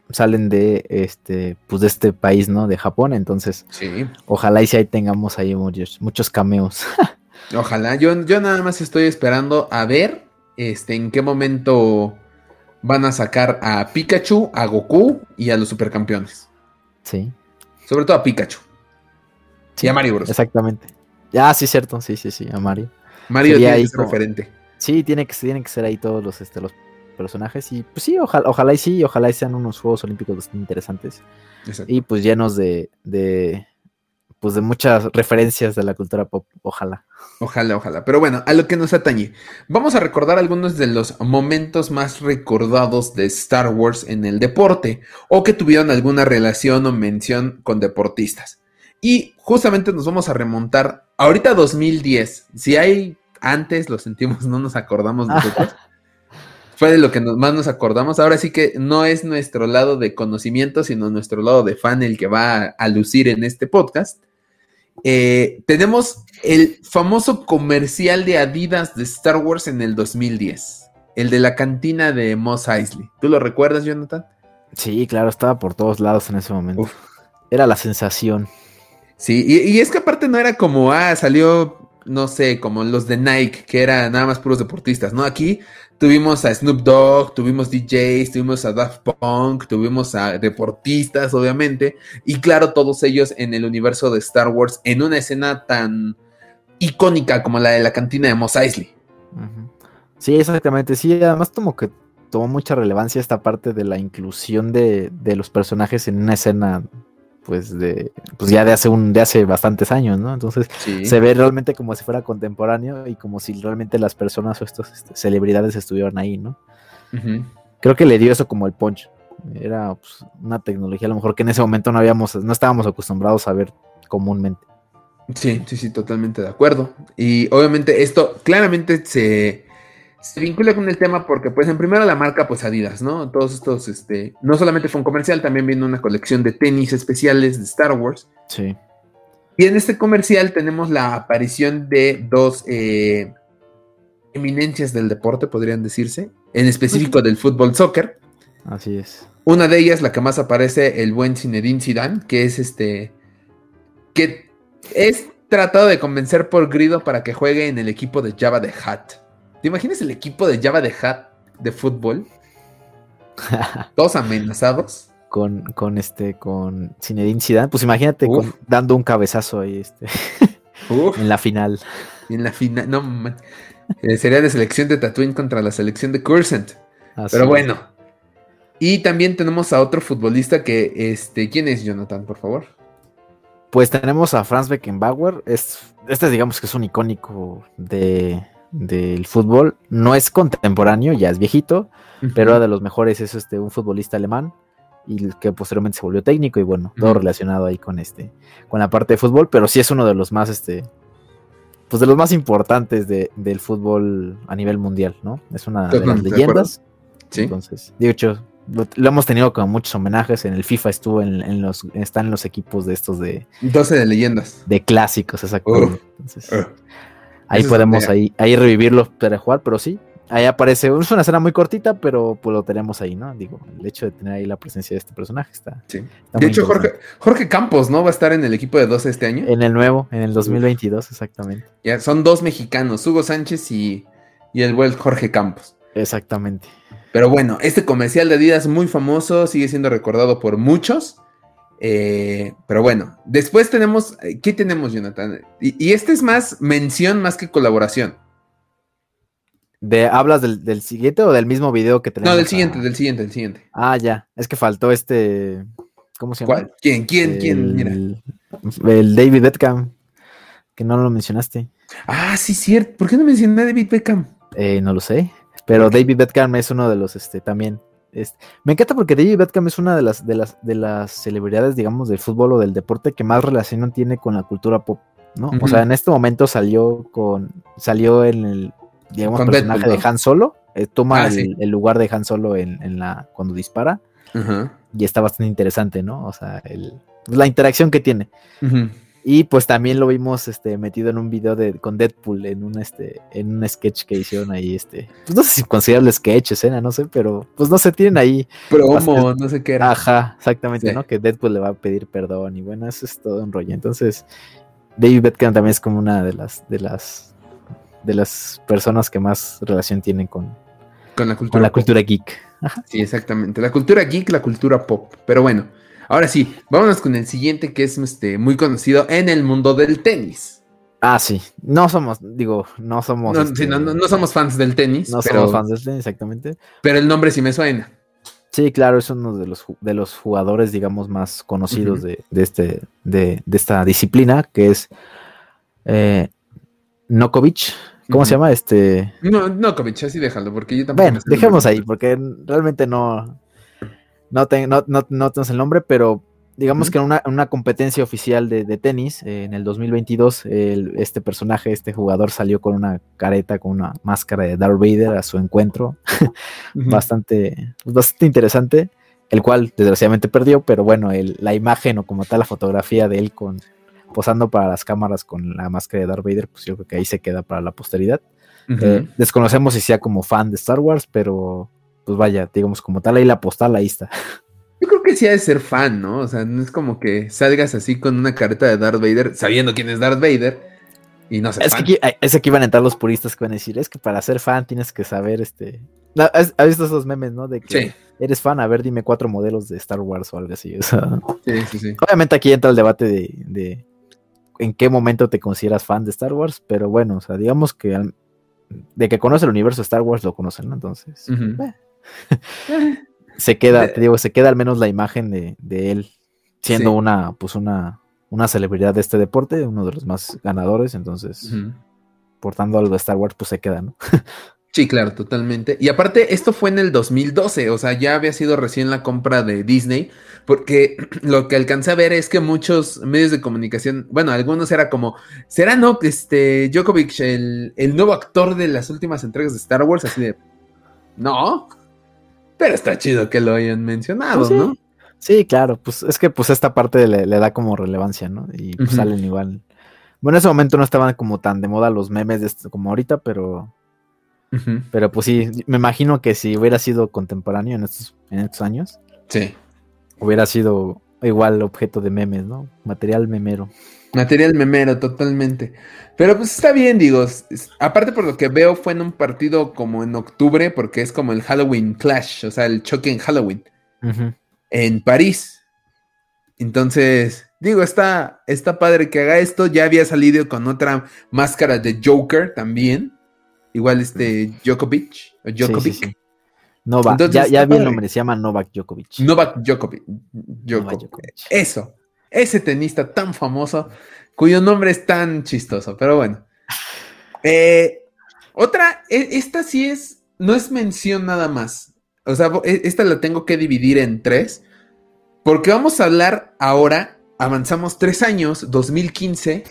salen de este, pues de este país, ¿no? De Japón, entonces Sí. ojalá y si ahí tengamos ahí muchos, muchos cameos. Ojalá. Yo, yo nada más estoy esperando a ver este, en qué momento van a sacar a Pikachu, a Goku y a los supercampeones. sí. Sobre todo a Pikachu. sí, Y a Mario Bros. Exactamente. Ya, sí, cierto, sí, sí, sí, a Mario. Mario Sería tiene ahí que ser como- referente. Sí, tiene que, tienen que ser ahí todos los, este, los personajes y pues sí, ojalá, ojalá y sí, ojalá y sean unos Juegos Olímpicos bastante interesantes Exacto. y pues llenos de, de, pues de muchas referencias de la cultura pop, ojalá. Ojalá, ojalá. Pero bueno, a lo que nos atañe. Vamos a recordar algunos de los momentos más recordados de Star Wars en el deporte o que tuvieron alguna relación o mención con deportistas. Y justamente nos vamos a remontar ahorita a 2010. Si hay antes, lo sentimos, no nos acordamos nosotros. Fue de lo que nos- más nos acordamos. Ahora sí que no es nuestro lado de conocimiento, sino nuestro lado de fan el que va a, a lucir en este podcast. Eh, tenemos el famoso comercial de Adidas de Star Wars en el 2010. El de la cantina de Moss Eisley. ¿Tú lo recuerdas, Jonathan? Sí, claro, estaba por todos lados en ese momento. Uf. Era la sensación. Sí, y, y es que aparte no era como, ah, salió, no sé, como los de Nike, que eran nada más puros deportistas, ¿no? Aquí tuvimos a Snoop Dogg, tuvimos DJs, tuvimos a Daft Punk, tuvimos a deportistas, obviamente, y claro, todos ellos en el universo de Star Wars, en una escena tan icónica como la de la cantina de Mos Eisley. Sí, exactamente. Sí, además como que tomó mucha relevancia esta parte de la inclusión de, de los personajes en una escena, pues de, pues ya de hace un, de hace bastantes años, ¿no? Entonces Sí. se ve realmente como si fuera contemporáneo y como si realmente las personas o estas este, celebridades estuvieran ahí, ¿no? Creo que le dio eso como el punch. Era pues, una tecnología a lo mejor que en ese momento no habíamos, no estábamos acostumbrados a ver comúnmente. Sí, sí, sí, totalmente de acuerdo. Y obviamente esto claramente se, se vincula con el tema porque, pues, en primero la marca, pues, Adidas, ¿no? Todos estos, este, no solamente fue un comercial, también vino una colección de tenis especiales de Star Wars. Sí. Y en este comercial tenemos la aparición de dos eh, eminencias del deporte, podrían decirse, en específico del fútbol soccer. Así es. Una de ellas, la que más aparece, el buen Zinedine Zidane, que es este, que es tratado de convencer por Grido para que juegue en el equipo de Java de Hat. ¿Te imaginas el equipo de Java de Hat de fútbol? Todos amenazados. con, con este, con Zinedine Zidane, pues imagínate con- dando un cabezazo ahí, este, en la final. en la final, no man. Eh, sería de selección de Tatooine contra la selección de Cursant. Así Pero bueno. Y también tenemos a otro futbolista que, este, ¿quién es Jonathan, por favor? Pues tenemos a Franz Beckenbauer, es, este digamos que es un icónico de, del fútbol, no es contemporáneo, ya es viejito, pero era de los mejores, es este, un futbolista alemán y que posteriormente se volvió técnico y bueno, todo relacionado ahí con este, con la parte de fútbol, pero sí es uno de los más, este, pues de los más importantes de- del fútbol a nivel mundial, ¿no? Es una de las leyendas. Sí. Entonces, de hecho, lo, lo hemos tenido con muchos homenajes. En el FIFA estuvo en, en los, está en los equipos de estos de, 12 de leyendas. de clásicos, exactamente. Entonces, Ugh. Ahí Eso podemos ahí, ahí revivirlo para jugar, pero sí. Ahí aparece, es una escena muy cortita, pero pues lo tenemos ahí, ¿no? Digo, el hecho de tener ahí la presencia de este personaje está. Sí. está De hecho, Jorge, Campos, ¿no? Va a estar en el equipo de 12 este año. En el nuevo, en el 2022, exactamente. Ya, son dos mexicanos, Hugo Sánchez y, y el buen Jorge Campos. Exactamente. Pero bueno, este comercial de Adidas muy famoso, sigue siendo recordado por muchos. Eh, pero bueno, después tenemos, eh, ¿qué tenemos, Jonathan? Y, y este es más mención más que colaboración. De, ¿Hablas del, del siguiente o del mismo video que tenemos? No, del a- siguiente, del siguiente, del siguiente. Ah, ya. Es que faltó este. ¿Cómo se llama? ¿Cuál? ¿Quién? ¿Quién? ¿Quién? Mira. El, el David Beckham. Que no lo mencionaste. Ah, sí, cierto. ¿Por qué no mencioné a David Beckham? Eh, no lo sé. Pero David Beckham es uno de los, este, también. Este, me encanta porque David Beckham es una de las, de las, de las celebridades, digamos, del fútbol o del deporte que más relación tiene con la cultura pop, ¿no? O sea, en este momento salió con, salió en el, digamos, Con personaje Deadpool, de. Han Solo. eh, toma Ah, el, sí. el lugar de Han Solo en, en la, cuando dispara. Ajá. Y está bastante interesante, ¿no? O sea, el, la interacción que tiene. Ujú. Y pues también lo vimos este, metido en un video de, con Deadpool, en un, este, en un sketch que hicieron ahí, este, pues no sé si considerarlo sketch, escena, no sé, pero pues no se tienen ahí. Promo, no sé qué era. Ajá, exactamente, ¿no? Que Deadpool le va a pedir perdón y bueno, eso es todo un rollo. Entonces, David Beckham también es como una de las, de las, de las personas que más relación tienen con, con la cultura, con la cultura geek. Ajá. Sí, exactamente. La cultura geek, la cultura pop. Pero bueno. Ahora sí, vámonos con el siguiente que es este, muy conocido en el mundo del tenis. Ah, sí. No somos, digo, no somos. No, este, no, no, no somos fans del tenis. No pero, somos fans del tenis, exactamente. Pero el nombre sí me suena. Sí, claro, es uno de los, de los jugadores, digamos, más conocidos uh -huh. de, de, este, de, de, esta disciplina, que es eh, Nokovic. ¿Cómo uh -huh. se llama? Este. No, Nokovic, así déjalo, porque yo tampoco. Bueno, dejemos ahí, porque realmente no, no, te, no, no, no tenemos el nombre, pero digamos que en una, una, competencia oficial de, de tenis, eh, en el 2022, el, este personaje, este jugador salió con una careta, con una máscara de Darth Vader a su encuentro. uh -huh. bastante, bastante interesante, el cual desgraciadamente perdió, pero bueno, el, la imagen o como tal la fotografía de él con posando para las cámaras con la máscara de Darth Vader, pues yo creo que ahí se queda para la posteridad. Uh -huh. eh, desconocemos si sea como fan de Star Wars, pero pues vaya, digamos como tal ahí la postal, ahí está. Yo creo que sí ha de ser fan, ¿no? O sea, no es como que salgas así con una careta de Darth Vader, sabiendo quién es Darth Vader, y no sé. Es fan. que, aquí, es que iban a entrar los puristas que van a decir, es que para ser fan tienes que saber este. ¿Has, visto esos memes, no? De que sí. eres fan, a ver, dime cuatro modelos de Star Wars o algo así. O sea, sí, sí, sí. Obviamente aquí entra el debate de, de, en qué momento te consideras fan de Star Wars, pero bueno, o sea, digamos que al, de que conoce el universo de Star Wars lo conocen, ¿no? Entonces. Uh -huh. eh se queda, te digo, se queda al menos la imagen de, de él siendo sí. una, pues una, una celebridad de este deporte, uno de los más ganadores, entonces, uh -huh. portando algo de Star Wars, pues se queda, ¿no? Sí, claro, totalmente. Y aparte, esto fue en el 2012, o sea, ya había sido recién la compra de Disney, porque lo que alcancé a ver es que muchos medios de comunicación, bueno, algunos era como, ¿será no este Djokovic el, el nuevo actor de las últimas entregas de Star Wars? Así de, no, pero está chido que lo hayan mencionado, pues sí. ¿no? Sí, claro, pues es que pues esta parte le, le da como relevancia, ¿no? Y pues, uh -huh. salen igual. Bueno, en ese momento no estaban como tan de moda los memes de esto como ahorita, pero Uh -huh. Pero pues sí, me imagino que si hubiera sido contemporáneo en estos, en estos años, sí. hubiera sido igual objeto de memes, ¿no? Material memero. Material memero, totalmente. Pero pues está bien, digo. Aparte por lo que veo fue en un partido como en octubre, porque es como el Halloween Clash, o sea, el choque en Halloween. Uh -huh. En París. Entonces, digo, está, está padre que haga esto. Ya había salido con otra máscara de Joker también. Igual este Djokovic. O Djokovic. Sí, sí, sí. Novak, Entonces, ya, ya vi el nombre, se llama Novak Djokovic. Novak Djokovic. Djokovic. Djokovic. Eso, ese tenista tan famoso, cuyo nombre es tan chistoso, pero bueno. Eh, otra, e, esta sí es, no es mención nada más. O sea, e, esta la tengo que dividir en tres, porque vamos a hablar ahora, avanzamos tres años, 2015.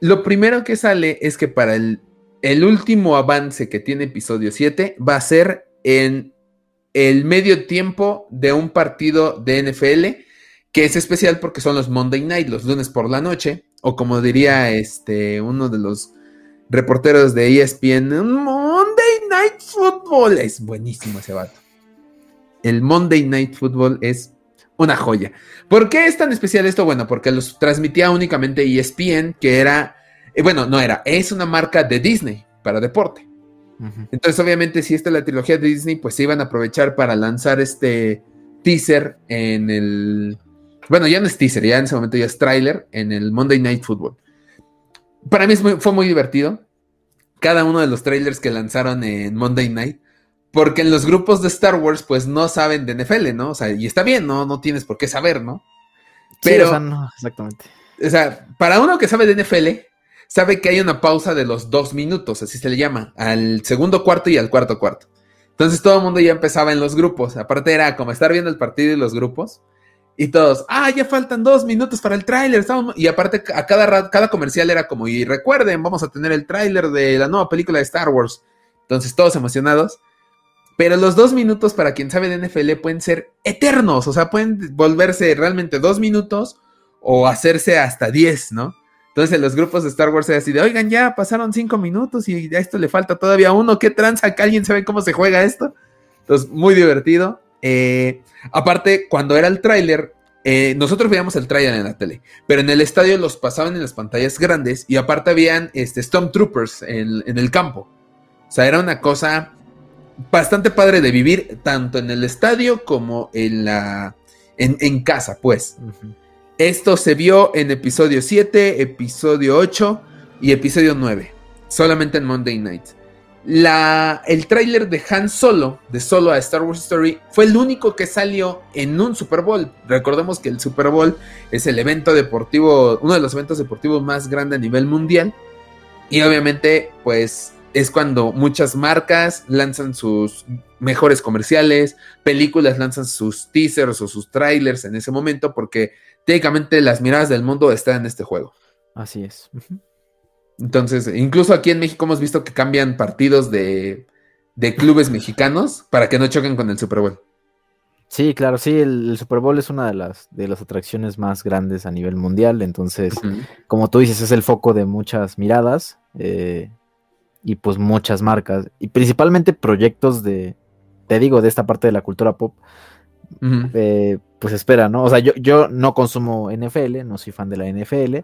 Lo primero que sale es que para el el último avance que tiene episodio 7 va a ser en el medio tiempo de un partido de NFL que es especial porque son los Monday Night, los lunes por la noche, o como diría este uno de los reporteros de ESPN, Monday Night Football. Es buenísimo ese vato. El Monday Night Football es una joya. ¿Por qué es tan especial esto? Bueno, porque los transmitía únicamente ESPN, que era eh, bueno, no era, es una marca de Disney para deporte. Uh -huh. Entonces, obviamente, si esta es la trilogía de Disney, pues se iban a aprovechar para lanzar este teaser en el. Bueno, ya no es teaser, ya en ese momento ya es trailer en el Monday Night Football. Para mí muy, fue muy divertido. Cada uno de los trailers que lanzaron en Monday Night. Porque en los grupos de Star Wars, pues no saben de NFL, ¿no? O sea, y está bien, ¿no? No tienes por qué saber, ¿no? Pero. Sí, o sea, no, exactamente. O sea, para uno que sabe de NFL, sabe que hay una pausa de los dos minutos, así se le llama, al segundo cuarto y al cuarto cuarto. Entonces todo el mundo ya empezaba en los grupos. Aparte era como estar viendo el partido y los grupos. Y todos, ah, ya faltan dos minutos para el tráiler. Y aparte a cada, cada comercial era como, y recuerden, vamos a tener el tráiler de la nueva película de Star Wars. Entonces todos emocionados. Pero los dos minutos, para quien sabe de NFL, pueden ser eternos. O sea, pueden volverse realmente dos minutos o hacerse hasta 10, ¿no? Entonces los grupos de Star Wars era así de, oigan, ya pasaron 5 minutos y a esto le falta todavía uno, ¿qué tranza? ¿Que alguien sabe cómo se juega esto? Entonces, muy divertido. Eh, aparte, cuando era el tráiler, eh, nosotros veíamos el tráiler en la tele, pero en el estadio los pasaban en las pantallas grandes y aparte habían este, Stormtroopers en, en el campo. O sea, era una cosa bastante padre de vivir tanto en el estadio como en la en, casa, pues. Esto se vio en episodio 7, episodio 8 y episodio 9, solamente en Monday Night. El tráiler de Han Solo, de Solo a Star Wars Story, fue el único que salió en un Super Bowl. Recordemos que el Super Bowl es el evento deportivo, uno de los eventos deportivos más grandes a nivel mundial. Y obviamente, pues es cuando muchas marcas lanzan sus mejores comerciales, películas lanzan sus teasers o sus trailers en ese momento, porque técnicamente las miradas del mundo están en este juego. Así es. Entonces, incluso aquí en México hemos visto que cambian partidos de, clubes mexicanos para que no choquen con el Super Bowl. Sí, claro, sí, el, Super Bowl es una de las, de las atracciones más grandes a nivel mundial, entonces, como tú dices, es el foco de muchas miradas. Eh, y pues muchas marcas y principalmente proyectos de, te digo, de esta parte de la cultura pop. Eh, pues espera, ¿no? O sea, yo, yo no consumo NFL, no soy fan de la NFL,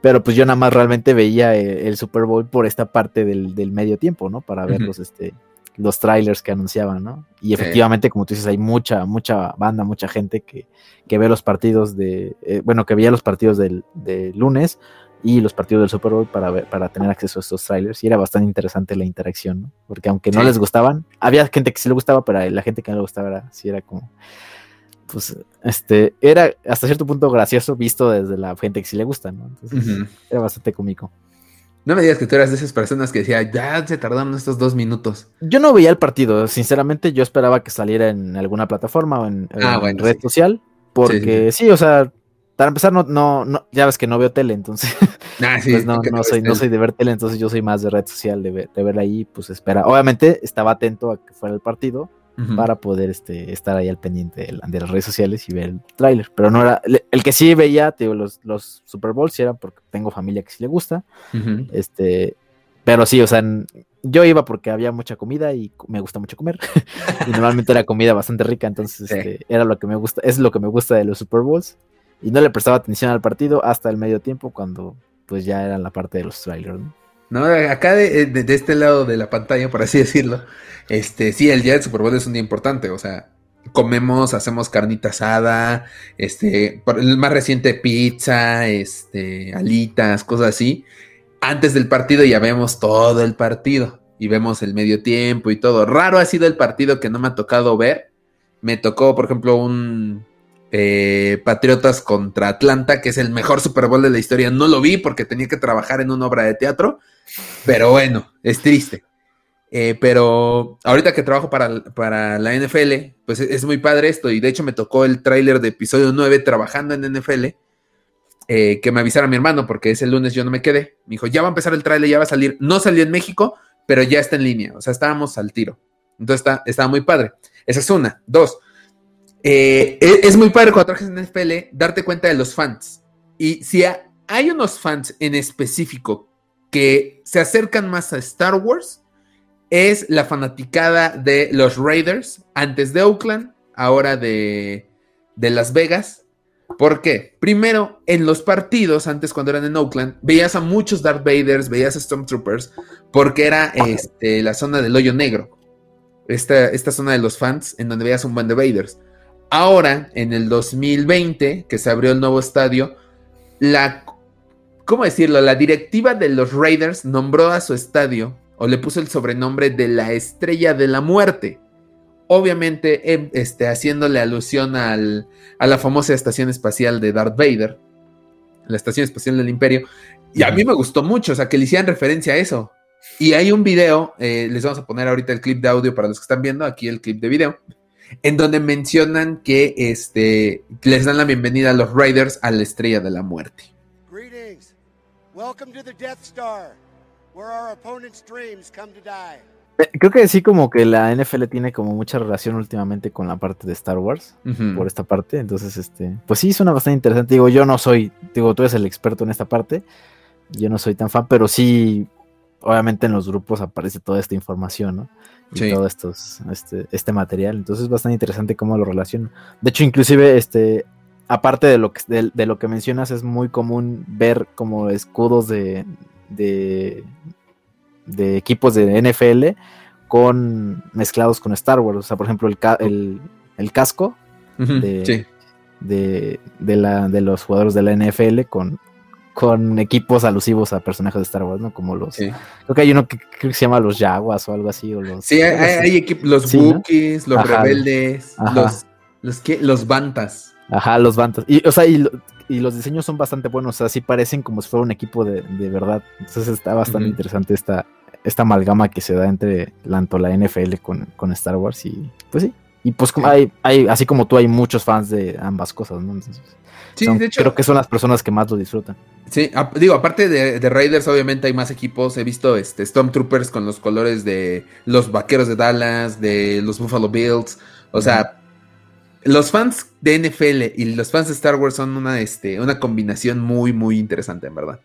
pero pues yo nada más realmente veía el, Super Bowl por esta parte del, medio tiempo, ¿no? Para ver los, este, los trailers que anunciaban, ¿no? Y efectivamente, como tú dices, hay mucha, mucha banda, mucha gente que, que ve los partidos de, eh, bueno, que veía los partidos del, de lunes y los partidos del Super Bowl para, ver, para tener acceso a estos trailers. Y era bastante interesante la interacción, ¿no? Porque aunque no les gustaban, había gente que sí le gustaba, pero la gente que no le gustaba era, sí era como. Pues, este, era hasta cierto punto gracioso visto desde la gente que sí le gusta, ¿no? Entonces, era bastante cómico. No me digas que tú eras de esas personas que decía, ya se tardaron estos dos minutos. Yo no veía el partido, sinceramente, yo esperaba que saliera en alguna plataforma o en, ah, red social, porque sí, o sea, para empezar, no, no, no, ya ves que no veo tele, entonces. Ah, pues no, no, soy, no soy de ver tele, entonces yo soy más de red social, de ver, de ver ahí, pues espera. Obviamente estaba atento a que fuera el partido para poder este, estar ahí al pendiente de, las redes sociales y ver el tráiler. Pero no era. El que sí veía, digo, los, los Super Bowls sí era porque tengo familia que sí le gusta. Este. Pero sí, o sea, yo iba porque había mucha comida y me gusta mucho comer. y normalmente era comida bastante rica, entonces este, era lo que me gusta, es lo que me gusta de los Super Bowls y no le prestaba atención al partido hasta el medio tiempo cuando pues ya era la parte de los trailers, ¿no? Acá de, este lado de la pantalla, por así decirlo, este, sí, el día del Super Bowl es un día importante, o sea, comemos, hacemos carnita asada, este, el más reciente pizza, este, alitas, cosas así. Antes del partido ya vemos todo el partido y vemos el medio tiempo y todo. Raro ha sido el partido que no me ha tocado ver. Me tocó, por ejemplo, un eh, Patriotas contra Atlanta, que es el mejor Super Bowl de la historia. No lo vi porque tenía que trabajar en una obra de teatro, pero bueno, es triste. Eh, pero ahorita que trabajo para, para, la NFL, pues es muy padre esto. Y de hecho me tocó el tráiler de episodio 9 trabajando en NFL. Eh, que me avisara mi hermano, porque ese lunes yo no me quedé. Me dijo, ya va a empezar el tráiler, ya va a salir. No salió en México, pero ya está en línea. O sea, estábamos al tiro. Entonces está, estaba muy padre. Esa es una. Dos, eh, e, es muy padre cuando trabajas en NFL darte cuenta de los fans. Y si hay unos fans en específico que se acercan más a Star Wars, es la fanaticada de los Raiders, antes de Oakland, ahora de, de Las Vegas. ¿Por qué? Primero, en los partidos, antes cuando eran en Oakland, veías a muchos Darth Vaders, veías a Stormtroopers, porque era este, la zona del hoyo negro. Esta, esta zona de los fans, en donde veías un buen de Vaders. Ahora, en el 2020, que se abrió el nuevo estadio, la, ¿cómo decirlo? La directiva de los Raiders nombró a su estadio o le puso el sobrenombre de la Estrella de la Muerte. Obviamente, em, este, haciéndole alusión a la famosa estación espacial de Darth Vader, la estación espacial del Imperio. Y a mí me gustó mucho, o sea, que le hicieran referencia a eso. Y hay un video, eh, les vamos a poner ahorita el clip de audio para los que están viendo, aquí el clip de video en donde mencionan que este, les dan la bienvenida a los Raiders a la Estrella de la Muerte. Welcome to the Death Star, where our opponent's dreams come to die. Eh, creo que sí, como que la NFL tiene como mucha relación últimamente con la parte de Star Wars, por esta parte. Entonces, este, pues sí, suena bastante interesante. Digo, yo no soy, digo, tú eres el experto en esta parte. Yo no soy tan fan, pero sí, obviamente en los grupos aparece toda esta información, ¿no? Y todo estos, este, este material. Entonces es bastante interesante cómo lo relaciono. De hecho, inclusive, este, aparte de lo que, de, lo que mencionas, es muy común ver como escudos de, de, equipos de NFL con mezclados con Star Wars. O sea, por ejemplo, el, el, casco de, de, la, de los jugadores de la NFL con, con equipos alusivos a personajes de Star Wars, ¿no? Como los. Creo que hay uno que creo que se llama los Jaguars o algo así. O los, sí, hay, equipos, los Wookiees, los rebeldes, los, los, los Bantas. Ajá, los Bantas. Y, o sea, y, los diseños son bastante buenos. O sea, sí parecen como si fuera un equipo de, verdad. Entonces está bastante interesante esta, esta amalgama que se da entre tanto la NFL con, con Star Wars. Y pues sí. Y pues como hay, hay, así como tú, hay muchos fans de ambas cosas, ¿no? sí, de hecho. Creo que son las personas que más lo disfrutan. Sí, digo, aparte de, de, Raiders, obviamente hay más equipos. He visto este Stormtroopers con los colores de los vaqueros de Dallas, de los Buffalo Bills. O sea, los fans de NFL y los fans de Star Wars son una, este, una combinación muy, muy interesante, en verdad.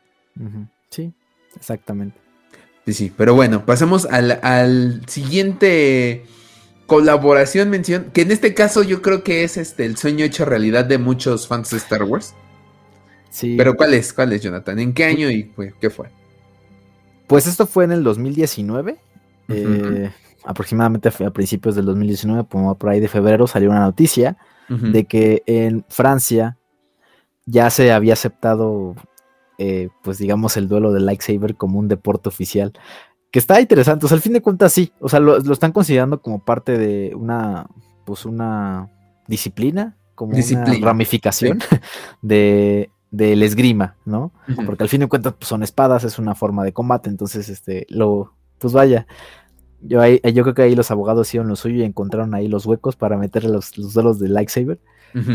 Sí, exactamente. Sí, sí, pero bueno, pasemos al, siguiente colaboración, mención, que en este caso yo creo que es este el sueño hecho realidad de muchos fans de Star Wars. Sí. Pero ¿cuál es? ¿Cuál es, Jonathan? ¿En qué año y qué fue? Pues esto fue en el 2019. eh, aproximadamente a principios del 2019, por ahí de febrero, salió una noticia de que en Francia ya se había aceptado, eh, pues digamos, el duelo del lightsaber como un deporte oficial. Que está interesante, o sea, al fin de cuentas sí, o sea, lo, están considerando como parte de una, pues una disciplina, como una ramificación de, del esgrima, ¿no? Porque al fin de cuentas pues, son espadas, es una forma de combate, entonces, este, lo, pues vaya, yo, ahí, yo creo que ahí los abogados hicieron lo suyo y encontraron ahí los huecos para meterle los, los duelos de lightsaber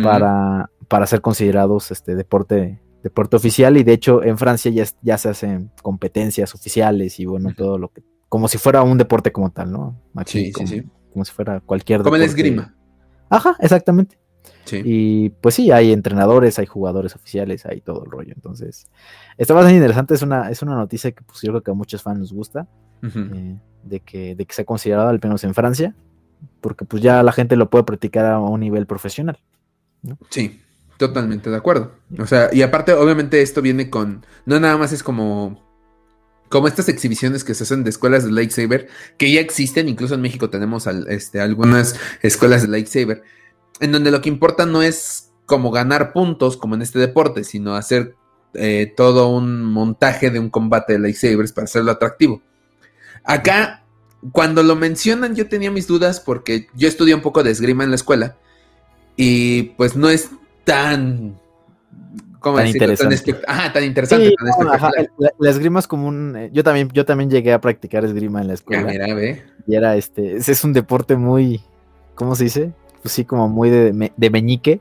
para, para ser considerados este deporte, deporte oficial. Y de hecho, en Francia ya, ya se hacen competencias oficiales y bueno, todo lo que. Como si fuera un deporte como tal, ¿no? sí, como, sí, sí. Como si fuera cualquier Como el esgrima. Ajá, exactamente. Sí. Y pues sí, hay entrenadores, hay jugadores oficiales, hay todo el rollo. Entonces, está bastante interesante. Es una, es una noticia que pues, yo creo que a muchos fans nos gusta de que, de que sea considerado al menos en Francia, porque pues ya la gente lo puede practicar a un nivel profesional. Sí, totalmente de acuerdo. O sea, y aparte, obviamente, esto viene con. No nada más es como. Como estas exhibiciones que se hacen de escuelas de lightsaber, que ya existen, incluso en México tenemos este, algunas escuelas de lightsaber, en donde lo que importa no es como ganar puntos, como en este deporte, sino hacer eh, todo un montaje de un combate de lightsabers para hacerlo atractivo. Acá, cuando lo mencionan, yo tenía mis dudas porque yo estudié un poco de esgrima en la escuela y pues no es tan ¿Cómo tan interesante. Tan tan interesante. la, esgrima es como un. Eh, yo también, yo también llegué a practicar esgrima en la escuela. Y era este. Es un deporte muy. ¿Cómo se dice? Pues sí, como muy de, de meñique.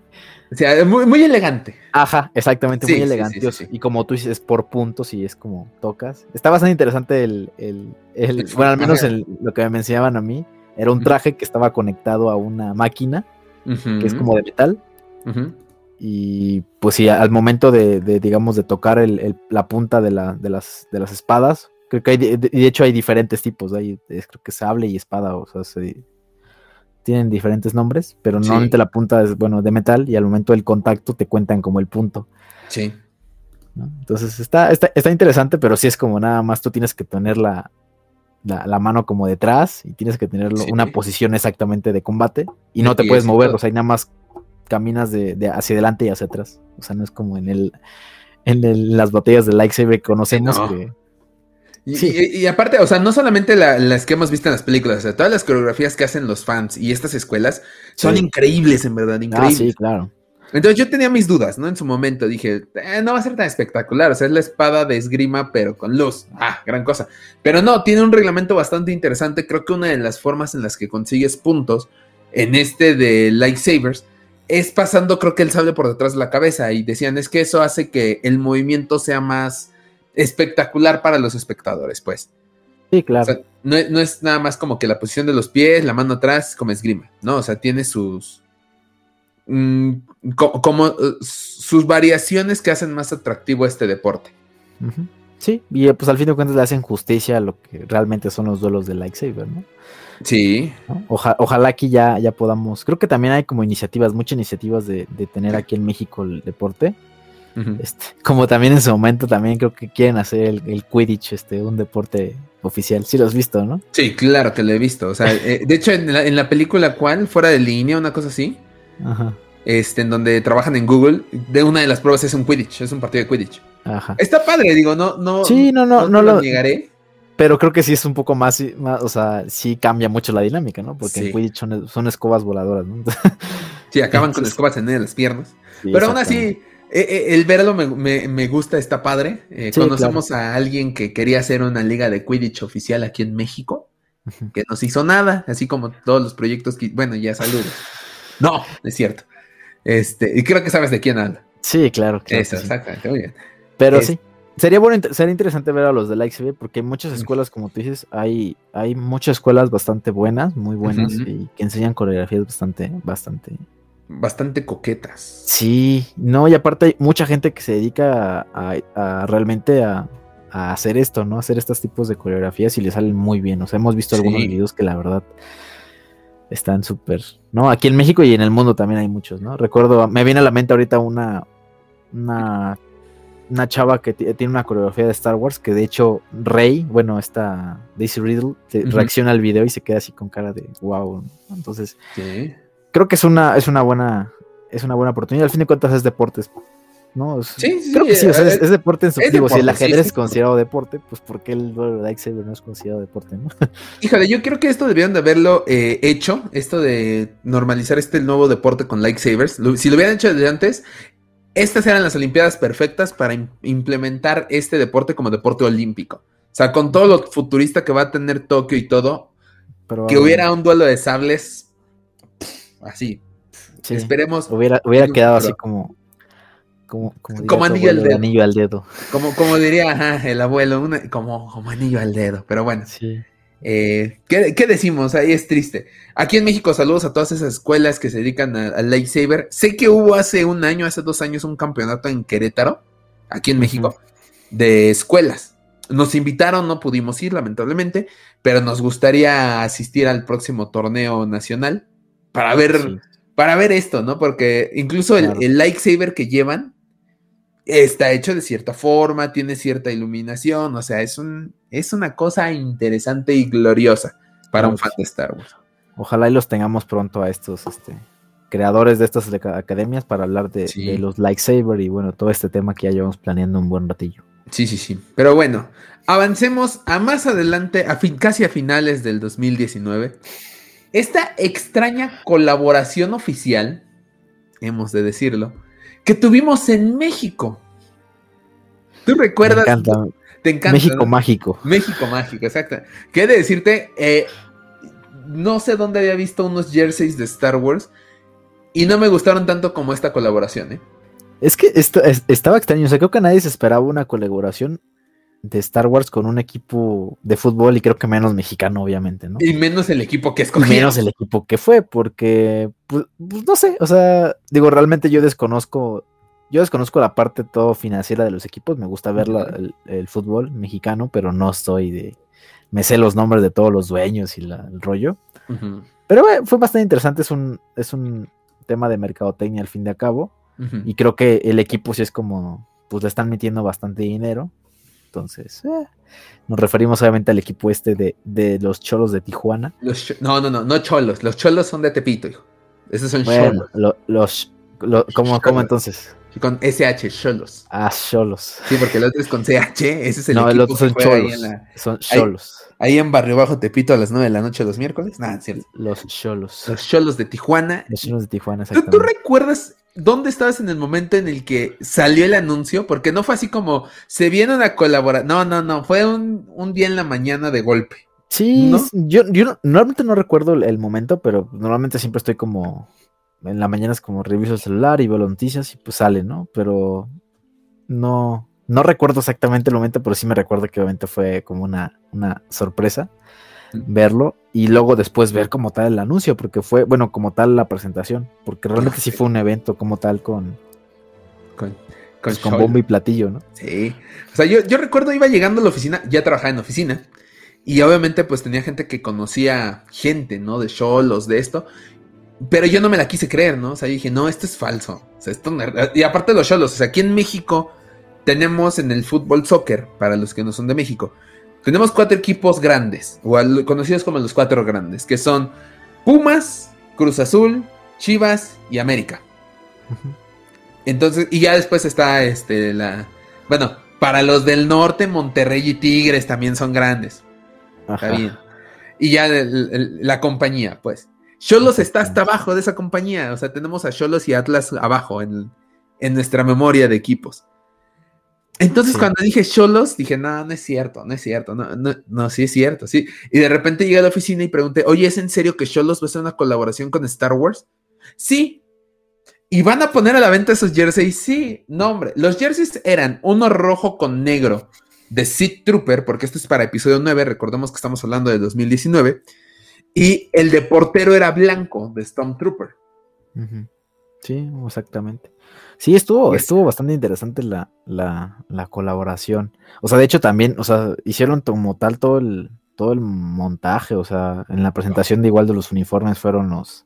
O sea, muy, muy elegante. Ajá, exactamente, muy elegante. y como tú dices, por puntos y es como tocas. Está bastante interesante el, bueno, al menos lo que me enseñaban a mí, era un traje que estaba conectado a una máquina, que es como de metal. Y pues sí, al momento de, digamos, de tocar la punta de, la, de, las, de las espadas, creo que hay, de, hecho hay diferentes tipos, hay, creo que sable y espada, o sea, se, tienen diferentes nombres, pero normalmente la punta es, bueno, de metal y al momento del contacto te cuentan como el punto. Sí. Entonces está, está, interesante, pero sí es como nada más tú tienes que tener la, la, mano como detrás y tienes que tener una posición exactamente de combate y no te puedes mover, o sea, nada más caminas de, hacia adelante y hacia atrás. O sea, no es como en el en las botellas de lightsaber conocemos que y, aparte, o sea, no solamente las que hemos visto en las películas, o sea, todas las coreografías que hacen los fans y estas escuelas son increíbles, en verdad, ah, increíbles. sí, claro. Entonces yo tenía mis dudas, ¿no? En su momento dije, eh, no va a ser tan espectacular, o sea, es la espada de esgrima, pero con luz. Ah, gran cosa. Pero no, tiene un reglamento bastante interesante. Creo que una de las formas en las que consigues puntos en este de lightsabers es pasando, creo que el sable por detrás de la cabeza. Y decían, es que eso hace que el movimiento sea más espectacular para los espectadores, pues. Sí, claro. O sea, no, no es nada más como que la posición de los pies, la mano atrás, como esgrima, ¿no? O sea, tiene sus. mm, co- como eh, sus variaciones que hacen más atractivo este deporte. Sí, y eh, pues al fin de cuentas le hacen justicia a lo que realmente son los duelos de lightsaber, ¿no? Sí. ¿no? Oja- ojalá aquí ya, ya podamos. Creo que también hay como iniciativas, muchas iniciativas de, de tener aquí en México el deporte. Este, como también en su momento también creo que quieren hacer el, el Quidditch, este, un deporte oficial. Sí lo has visto, ¿no? Sí, claro que lo he visto. O sea, eh, de hecho, en la, en la película, ¿cuál? Fuera de línea, una cosa así. Ajá. Este, en donde trabajan en Google, de una de las pruebas es un Quidditch, es un partido de Quidditch. Ajá. Está padre, digo, no, no. Sí, no, no, no lo- negaré. Pero creo que sí es un poco más, más, o sea, sí cambia mucho la dinámica, ¿no? Porque Sí. en Quidditch son, son escobas voladoras, ¿no? Sí, acaban con Entonces- escobas en las piernas. Sí, Pero aún así, eh, eh, el verlo me, me- me gusta, está padre. Eh, Sí, conocemos a alguien que quería hacer una liga de Quidditch oficial aquí en México, que nos hizo nada, así como todos los proyectos que. Bueno, ya saludos. No, es cierto. Este, y creo que sabes de quién habla. Sí, claro. claro Eso, que sí. exactamente, muy bien. Pero Es- sí. Sería bueno, sería interesante ver a los de Lightsaber porque muchas escuelas, como tú dices, hay, hay muchas escuelas bastante buenas, muy buenas, y que enseñan coreografías bastante, bastante. Bastante coquetas. Sí, no, y aparte hay mucha gente que se dedica a, a- a realmente a, a hacer esto, ¿no? Hacer estos tipos de coreografías y le salen muy bien. O sea, hemos visto algunos videos que la verdad están súper, ¿no? Aquí en México y en el mundo también hay muchos, ¿no? Recuerdo, me viene a la mente ahorita una, una, una chava que ti- tiene una coreografía de Star Wars que de hecho Rey, bueno, esta Daisy Riddle, reacciona al video y se queda así con cara de wow. Entonces, Sí. Creo que es una, es una buena, es una buena oportunidad. Al fin de cuentas es deportes, ¿no? Sí, sí, creo que sí, o sea, eh, es, es deporte en su digo, Si el ajedrez sí. es considerado deporte, pues ¿por qué el duelo de lightsaber no es considerado deporte, no? Híjole, yo creo que esto debieron de haberlo eh, hecho, esto de normalizar este nuevo deporte con lightsabers. Si lo hubieran hecho desde antes, estas eran las Olimpiadas perfectas para im- implementar este deporte como deporte olímpico. O sea, con todo lo futurista que va a tener Tokio y todo, Pero, que hubiera un duelo de sables así. sí, Esperemos, hubiera, hubiera quedado así como, como, como, anillo al dedo. anillo al dedo. como, como diría ajá, el abuelo, una- como, como anillo al dedo. Pero bueno, Sí. Eh, ¿qué, qué decimos? Ahí es triste. Aquí en México, saludos a todas esas escuelas que se dedican al lightsaber. Sé que hubo hace un año, hace dos años, un campeonato en Querétaro, aquí en. México, de escuelas. Nos invitaron, no pudimos ir, lamentablemente, pero nos gustaría asistir al próximo torneo nacional para ver, Sí. para ver esto, ¿no? Porque incluso el, Claro. el lightsaber que llevan está hecho de cierta forma, tiene cierta iluminación, o sea, es, un, es una cosa interesante y gloriosa para un fan de Star Wars. Ojalá y los tengamos pronto a estos este, creadores de estas aca- academias para hablar de, Sí. de los lightsaber y bueno, todo este tema que ya llevamos planeando un buen ratillo. Sí, sí, sí. Pero bueno, avancemos a más adelante, a fin- casi a finales del 2019. Esta extraña colaboración oficial, hemos de decirlo, que tuvimos en México. ¿Tú recuerdas? Me encanta. Te encanta. México ¿no? mágico. México mágico, exacto. ¿Qué he de decirte? Eh, no sé dónde había visto unos jerseys de Star Wars y no me gustaron tanto como esta colaboración, ¿eh? Es que esto, es- estaba extraño. O sea, creo que nadie se esperaba una colaboración de Star Wars con un equipo de fútbol y creo que menos mexicano, obviamente, ¿no? Y menos el equipo que Y escogí. menos el equipo que fue, porque, pues, pues, no sé, o sea, digo, realmente yo desconozco, yo desconozco la parte todo financiera de los equipos, me gusta ver la- el, el fútbol mexicano, pero no estoy de, me sé los nombres de todos los dueños y la- el rollo, pero eh, fue bastante interesante, es un, es un tema de mercadotecnia al fin de cabo, ujú. y creo que el equipo sí es como, pues le están metiendo bastante dinero, entonces, eh, nos referimos obviamente al equipo este de, de los cholos de Tijuana. Los no, no, no, no cholos. Los cholos son de Tepito, hijo. Esos son Bueno, cholos. lo- los, lo- ¿cómo, cómo entonces? Con SH, cholos. Ah, cholos. Sí, porque el otro es con CH. Ese es el no, el equipo otro que son cholos. la- Son cholos. ahí en Barrio Bajo Tepito a las 9 de la noche los miércoles. Nada, cierto. Los cholos. Los cholos de Tijuana. Los cholos de Tijuana, ¿Tú, recuerdas dónde estabas en el momento en el que salió el anuncio? Porque no fue así como se viene una colaboración. No, no, no. Fue un, un día en la mañana de golpe. Sí, yo, yo no- normalmente no recuerdo el, el momento, pero normalmente siempre estoy como. En la mañana es como reviso el celular y veo las noticias y pues sale, ¿no? Pero no. No recuerdo exactamente el momento, pero sí me recuerdo que obviamente fue como una, una sorpresa verlo y luego después ver como tal el anuncio, porque fue, bueno, como tal la presentación, porque realmente sí fue un evento como tal con, Con, pues, con bombo y platillo, ¿no? Sí. O sea, yo, yo recuerdo iba llegando a la oficina, ya trabajaba en oficina, y obviamente pues tenía gente que conocía gente, ¿no? De Cholos, de esto. Pero yo no me la quise creer, ¿no? O sea, dije, no, esto es falso. O sea, esto Y aparte de los Cholos, o sea, aquí en México tenemos en el fútbol soccer, para los que no son de México, tenemos cuatro equipos grandes, o al- conocidos como los cuatro grandes, que son Pumas, Cruz Azul, Chivas y América. Entonces, y ya después está este la. Bueno, para los del norte, Monterrey y Tigres también son grandes. Ajá. Está bien. Y ya el- el- la compañía, pues. Cholos está hasta abajo de esa compañía. O sea, tenemos a Cholos y Atlas abajo en, en nuestra memoria de equipos. Entonces, Sí. cuando dije Cholos, dije, no, no es cierto, no es cierto, no, no, no, sí es cierto, sí. Y de repente llegué a la oficina y pregunté, oye, ¿es en serio que Cholos va a hacer una colaboración con Star Wars? Sí. ¿Y van a poner a la venta esos jerseys? Sí. No, hombre. Los jerseys eran uno rojo con negro de Sid Trooper, porque esto es para episodio 9, recordemos que estamos hablando de 2019. Y el de portero era blanco de Stormtrooper. Sí, exactamente. Sí, estuvo, estuvo bastante interesante la, la, la colaboración. O sea, de hecho también, o sea, hicieron como tal todo el, todo el montaje, o sea, en la presentación de igual de los uniformes fueron los,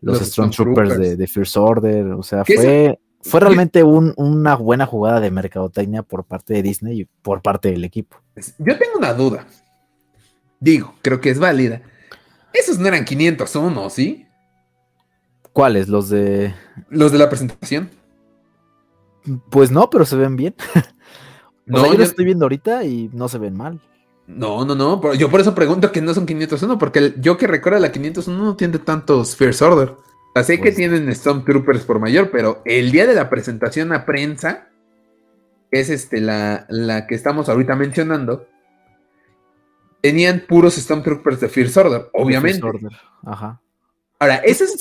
los, Los Stormtroopers de, First Order, o sea, ¿Qué es- fue, fue realmente un- una buena jugada de mercadotecnia por parte de Disney y por parte del equipo. Yo tengo una duda. Digo, creo que es válida. Esos no eran 501, ¿sí? ¿Cuáles? Los de... Los de la presentación. Pues no, pero se ven bien. O No, sea, yo lo estoy viendo ahorita y no se ven mal. No, no, no. Yo por eso pregunto que no son 501, porque yo que recuerdo la 501 no tiene tantos First Order. Sé que Pues- tienen Stormtroopers por mayor, pero el día de la presentación a prensa, que es este, la, la que estamos ahorita mencionando, tenían puros Stormtroopers de First Order, obviamente. First Order, Ajá. Ahora, eso es,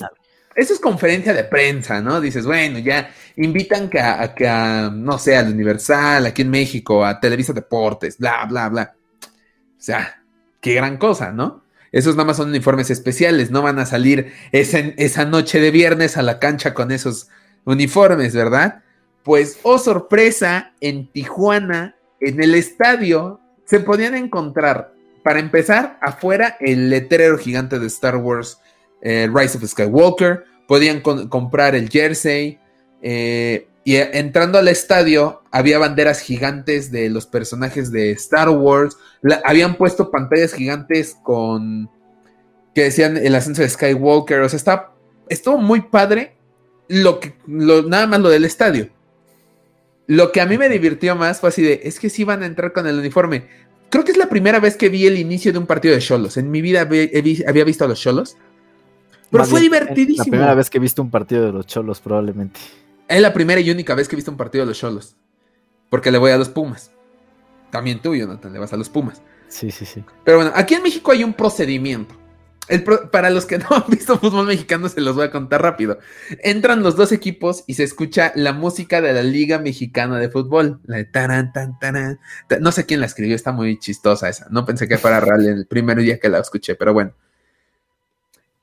eso es conferencia de prensa, ¿no? Dices, bueno, ya invitan que a, que a, no sé, al Universal, aquí en México, a Televisa Deportes, bla, bla, bla. O sea, qué gran cosa, ¿no? Esos nada más son uniformes especiales, no van a salir esa, esa noche de viernes a la cancha con esos uniformes, ¿verdad? Pues, oh sorpresa, en Tijuana, en el estadio, se podían encontrar, para empezar, afuera el letrero gigante de Star Wars eh, Rise of Skywalker, podían comprar el jersey, eh, y eh, entrando al estadio había banderas gigantes de los personajes de Star Wars, La- habían puesto pantallas gigantes con que decían el ascenso de Skywalker, o sea, está, estuvo muy padre lo que, lo, nada más lo del estadio. Lo que a mí me divirtió más fue así de, es que sí van a entrar con el uniforme. Creo que es la primera vez que vi el inicio de un partido de Cholos. En mi vida había, había visto a los Cholos. Pero Más fue bien, divertidísimo. La primera vez que he visto un partido de los cholos, probablemente. Es la primera y única vez que he visto un partido de los Cholos. Porque le voy a los Pumas. También tú, Jonathan, le vas a los Pumas. Sí, sí, sí. Pero bueno, aquí en México hay un procedimiento. El pro- para los que no han visto fútbol mexicano, se los voy a contar rápido. Entran los dos equipos y se escucha la música de la Liga Mexicana de Fútbol. La de taran, tan, taran. Ta- No sé quién la escribió, está muy chistosa esa. No pensé que fuera real el primer día que la escuché, pero bueno.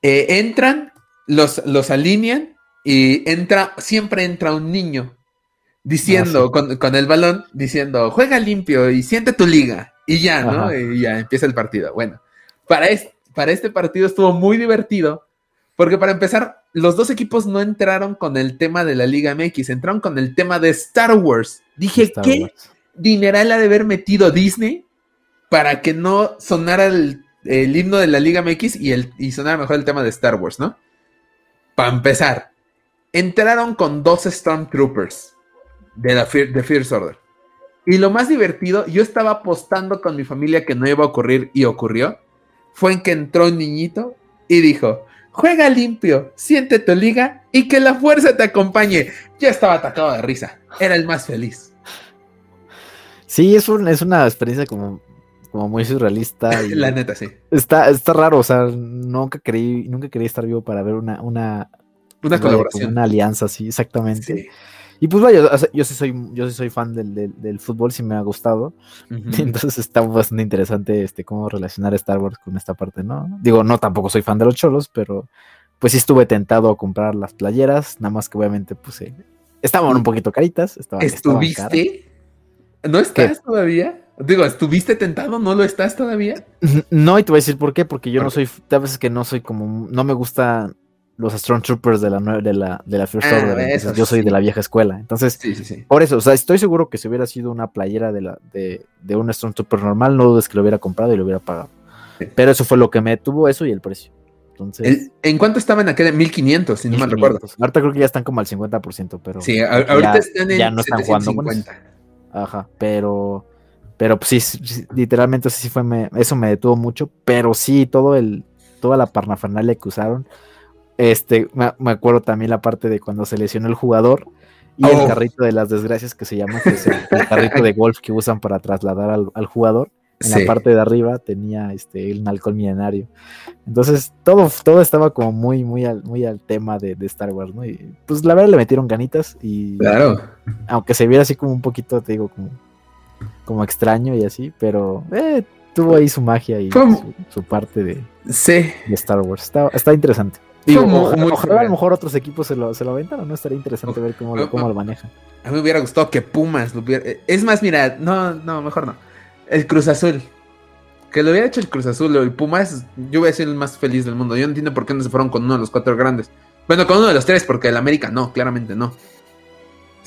Eh, entran, los, los alinean y entra, siempre entra un niño diciendo Ah, sí. con, con el balón, diciendo, juega limpio y siente tu liga. Y ya, ¿no? Y ya empieza el partido. Bueno, para, es- para este partido estuvo muy divertido, porque para empezar, los dos equipos no entraron con el tema de la Liga MX, entraron con el tema de Star Wars. Dije, Star ¿qué Wars. dineral ha de haber metido Disney para que no sonara el, el himno de la Liga MX y, el, y sonara mejor el tema de Star Wars, ¿no? Para empezar, entraron con dos Stormtroopers de la Order. Y lo más divertido, yo estaba apostando con mi familia que no iba a ocurrir y ocurrió, fue en que entró un niñito y dijo, juega limpio, siente tu liga y que la fuerza te acompañe. Yo estaba atacado de risa, era el más feliz. Sí, es, un- es una experiencia como, como muy surrealista. Y La neta, sí. está, está raro, o sea, nunca creí, nunca quería estar vivo para ver una, una, Una colaboración. una alianza así, exactamente. Sí. Y pues vaya, yo sí soy, yo sí soy fan del, fútbol, sí me ha gustado. Entonces está bastante interesante este cómo relacionar Star Wars con esta parte, ¿no? Digo, no tampoco soy fan de los cholos, pero pues sí estuve tentado a comprar las playeras, nada más que obviamente pues eh, estaban un poquito caritas. ¿Estuviste? ¿No estás todavía? Digo, ¿estuviste tentado? ¿No lo estás todavía? No, y te voy a decir por qué, porque yo no soy, a veces que no soy como, no me gusta los Stormtroopers de la, de la, de la First ah, Order. yo soy de la vieja escuela. Entonces, por eso, o sea, estoy seguro que si hubiera sido una playera de, la, de, de un Stormtrooper normal, no dudes que lo hubiera comprado y lo hubiera pagado. Pero eso fue lo que me detuvo, eso y el precio. Entonces, ¿En cuánto estaban aquel? 1500, si no mal recuerdo. Ahorita creo que ya están como al 50%, pero. Sí, ahorita están en ya no están jugando Ajá, pero. Pero pues, sí, literalmente sí fue, me, eso me detuvo mucho, pero sí, todo el, toda la parnafernalia que usaron este, me, acuerdo también la parte de cuando se lesionó el jugador y el oh. carrito de las desgracias que se llama, que es el, carrito de golf que usan para trasladar al, jugador. En la parte de arriba tenía este el alcohol milenario. Entonces, todo, todo estaba como muy, muy al, muy al tema de, Star Wars, ¿no? Y pues la verdad le metieron ganitas y. Claro. Aunque se viera así como un poquito, te digo, como, como extraño y así, pero eh, tuvo ahí su magia y su, parte de, sí. de Star Wars. Está, está interesante ojalá, a lo mejor otros equipos se lo, se lo aventan o no estaría interesante ver cómo, lo, cómo lo manejan. A mí me hubiera gustado que Pumas lo hubiera... Es más, mira, no, no, mejor no. El Cruz Azul. Que lo hubiera hecho el Cruz Azul o el Pumas, yo voy a ser el más feliz del mundo. Yo no entiendo por qué no se fueron con uno de los cuatro grandes. Bueno, con uno de los tres, porque el América no, claramente no.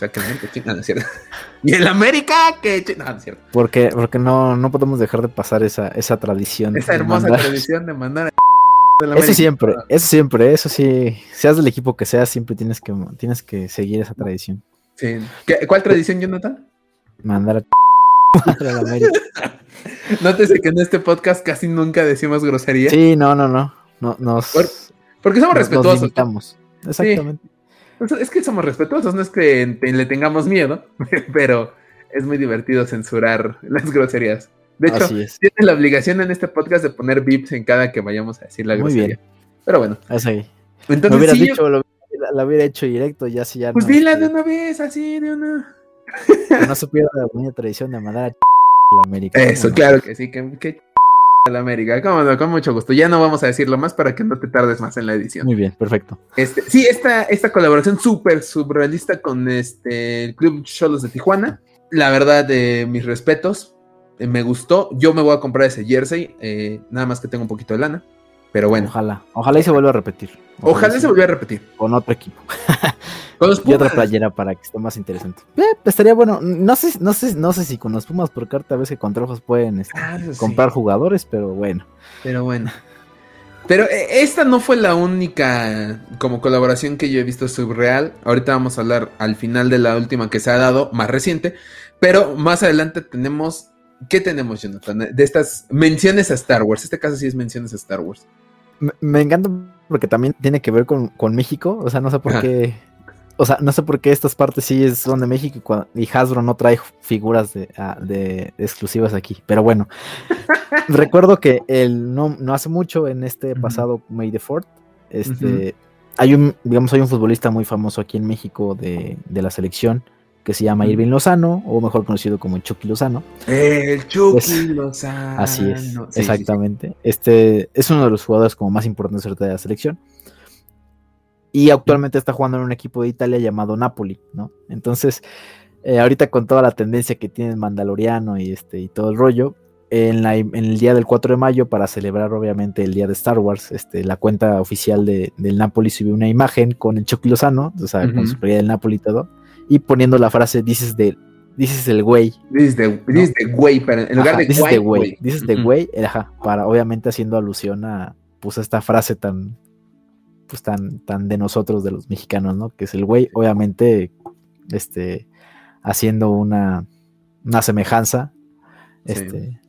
Sea, que no, es cierto. Y el América, que no, no es cierto. Porque, porque no, no podemos dejar de pasar esa, esa tradición. Esa hermosa tradición de mandar a eso siempre, eso siempre, eso sí, seas del equipo que seas, siempre tienes que, tienes que seguir esa tradición. Sí. ¿Cuál tradición, Jonathan? Mandar a, la América. Nótese que en este podcast casi nunca decimos grosería. Sí, no, no, no. no nos, porque somos respetuosos. Nos Exactamente. Es que somos respetuosos, no es que le tengamos miedo, pero es muy divertido censurar las groserías. De hecho, tienes la obligación en este podcast de poner bips en cada que vayamos a decir la Muy bien. Pero bueno. Ahí. Entonces, lo hubieras dicho, lo, hubiera hecho directo, ya si ya Pues dila de una vez, así, de una. Que no se pierda la buena tradición de mandar a la América. Eso, claro que sí, que, que la América. con mucho gusto. Ya no vamos a decirlo más para que no te tardes más en la edición. Muy bien, perfecto. Este, sí, esta, esta colaboración súper surrealista con este el Club Cholos de Tijuana. La verdad, de mis respetos eh, me gustó. Yo me voy a comprar ese jersey, eh, nada más que tengo un poquito de lana. Pero bueno. Ojalá, ojalá y se vuelva a repetir. Ojalá, se vuelva a repetir. Con otro equipo. con los Pumas. Y otra playera para que esté más interesante. Eh, estaría bueno. No sé, no sé, no sé si con los Pumas, porque a veces con trojos pueden este, ah, comprar jugadores, pero bueno. Pero bueno. Pero esta no fue la única como colaboración que yo he visto subreal. Ahorita vamos a hablar al final de la última que se ha dado, más reciente. Pero más adelante tenemos ¿Qué tenemos, Jonathan? De estas menciones a Star Wars. Este caso sí es menciones a Star Wars. Me, encanta porque también tiene que ver con, México. O sea, no sé por qué. O sea, no sé por qué estas partes sí son de México y, Hasbro no trae figuras ah, de, exclusivas aquí. Pero bueno, recuerdo que el, no, no hace mucho, en este pasado May the Fourth, este, hay un, digamos, hay un futbolista muy famoso aquí en México de, de la selección que se llama Irving Lozano, o mejor conocido como Chucky Lozano. El Chucky Lozano. Así es, exactamente. Este es uno de los jugadores como más importantes de la selección. Y actualmente está jugando en un equipo de Italia llamado Napoli, ¿no? Entonces, eh, ahorita con toda la tendencia que tiene el Mandaloriano y, este, y todo el rollo, en, el día del 4 de mayo, para celebrar obviamente el día de Star Wars, este, la cuenta oficial de, del Napoli subió una imagen con el Chucky Lozano, o sea, con su playa del Napoli y todo y poniendo la frase dices de dices el güey. Dices de, güey, pero en lugar de dices de güey. Dices de güey, ajá, para obviamente haciendo alusión a pues esta frase tan pues tan tan de nosotros de los mexicanos, ¿no? Que es el güey, obviamente este haciendo una una semejanza este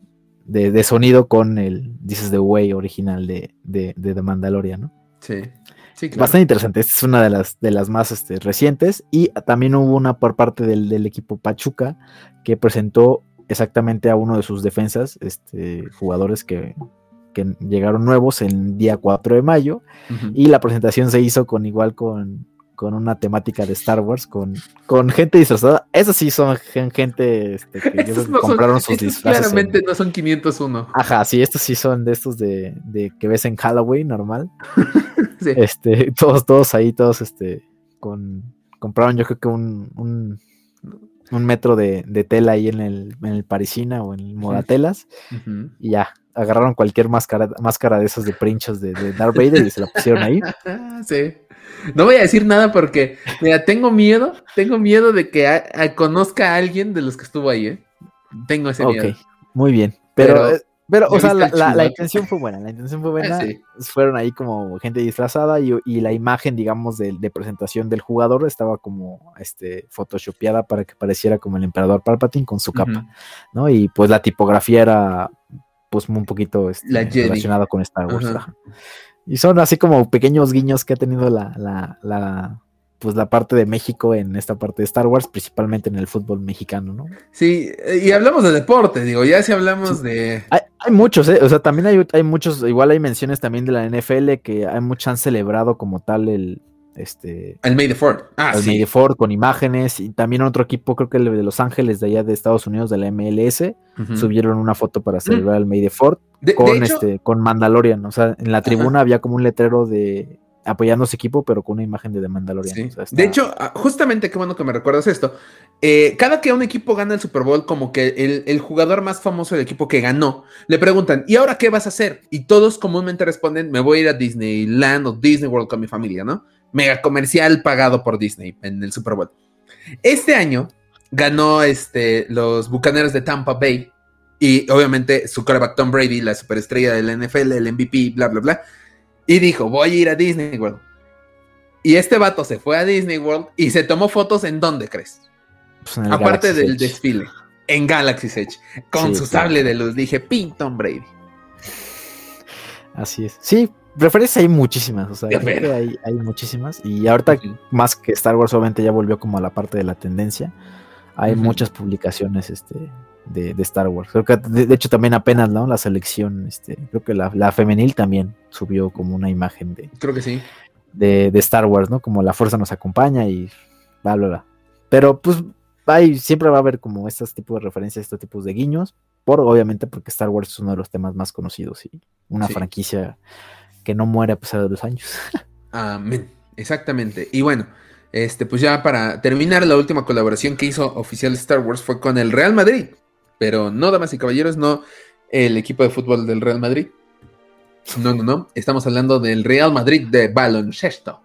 de, sonido con el dices de güey original de, de, de The Mandalorian, ¿no? Sí. Bastante interesante. Esta es una de las, de las más este, recientes. Y también hubo una por parte del, equipo Pachuca que presentó exactamente a uno de sus defensas, este, jugadores que, llegaron nuevos el día 4 de mayo. Y la presentación se hizo con igual con, con una temática de Star Wars, con, con gente disfrazada. Esas sí son gente este, que compraron sus disfraces. Claramente no son 501. Ajá, sí, estos sí son de estos de, de que ves en Halloween normal. sí. Este, todos, todos ahí, todos este, con, compraron yo creo que un, un, un metro de, de, tela ahí en el, en el Parisina o en el Modatelas y ya, agarraron cualquier máscara, máscara de esos de princhos de, de Darth Vader y se la pusieron ahí. Sí. No voy a decir nada porque, mira, tengo miedo, tengo miedo de que conozca a alguien de los que estuvo ahí, ¿eh? Tengo ese miedo. Ok, muy bien. Pero, pero, o sea, la, intención fue buena, la intención fue buena. Fueron ahí como gente disfrazada y, la imagen, digamos, de, presentación del jugador estaba como este photoshopeada para que pareciera como el emperador Palpatine con su capa, ¿no? Y pues la tipografía era pues un poquito este, relacionada con Star Wars. Y son así como pequeños guiños que ha tenido la, la, la, pues la parte de México en esta parte de Star Wars, principalmente en el fútbol mexicano, ¿no? Sí, y hablamos de deporte, digo, ya si hablamos de... Hay, muchos, ¿eh? O sea, también hay, hay muchos, igual hay menciones también de la NFL que hay muchos han celebrado como tal el, este el May the Ford ah, el May the Ford con imágenes y también otro equipo creo que el de Los Ángeles de allá de Estados Unidos de la MLS subieron una foto para celebrar el May the Ford con este con Mandalorian o sea en la tribuna había como un letrero de apoyando a su equipo pero con una imagen de The Mandalorian de hecho ah, justamente qué bueno que me recuerdas esto. Eh, cada que un equipo gana el Super Bowl como que el, el, jugador más famoso del equipo que ganó le preguntan ¿y ahora qué vas a hacer? y todos comúnmente responden me voy a ir a Disneyland o Disney World con mi familia ¿no? Mega comercial pagado por Disney en el Super Bowl. Este año ganó este, los Bucaneros de Tampa Bay y obviamente su quarterback Tom Brady, la superestrella del NFL, el MVP, bla, bla, bla. Y dijo, voy a ir a Disney World. Y este vato se fue a Disney World y se tomó fotos en dónde crees. Pues Aparte del desfile, en Galaxy Edge, con su sable de luz. Dije, pin Tom Brady. Así es. Sí, referencias hay muchísimas, o sea, hay, hay, muchísimas. Y ahorita, más que Star Wars, obviamente ya volvió como a la parte de la tendencia. Hay muchas publicaciones este, de, Star Wars. Creo que, de, hecho, también apenas, ¿no? La selección, este, creo que la, femenil también subió como una imagen de. Creo que sí. De, Star Wars, ¿no? Como la fuerza nos acompaña y bla, bla, bla. Pero, pues, hay, siempre va a haber como estos tipos de referencias, estos tipos de guiños. Por, obviamente, porque Star Wars es uno de los temas más conocidos y una franquicia que no muere a pesar de los años. Amén, exactamente. Y bueno, este, pues ya para terminar, la última colaboración que hizo oficial Star Wars fue con el Real Madrid. Pero no, damas y caballeros, no el equipo de fútbol del Real Madrid. No, no, no. Estamos hablando del Real Madrid de baloncesto.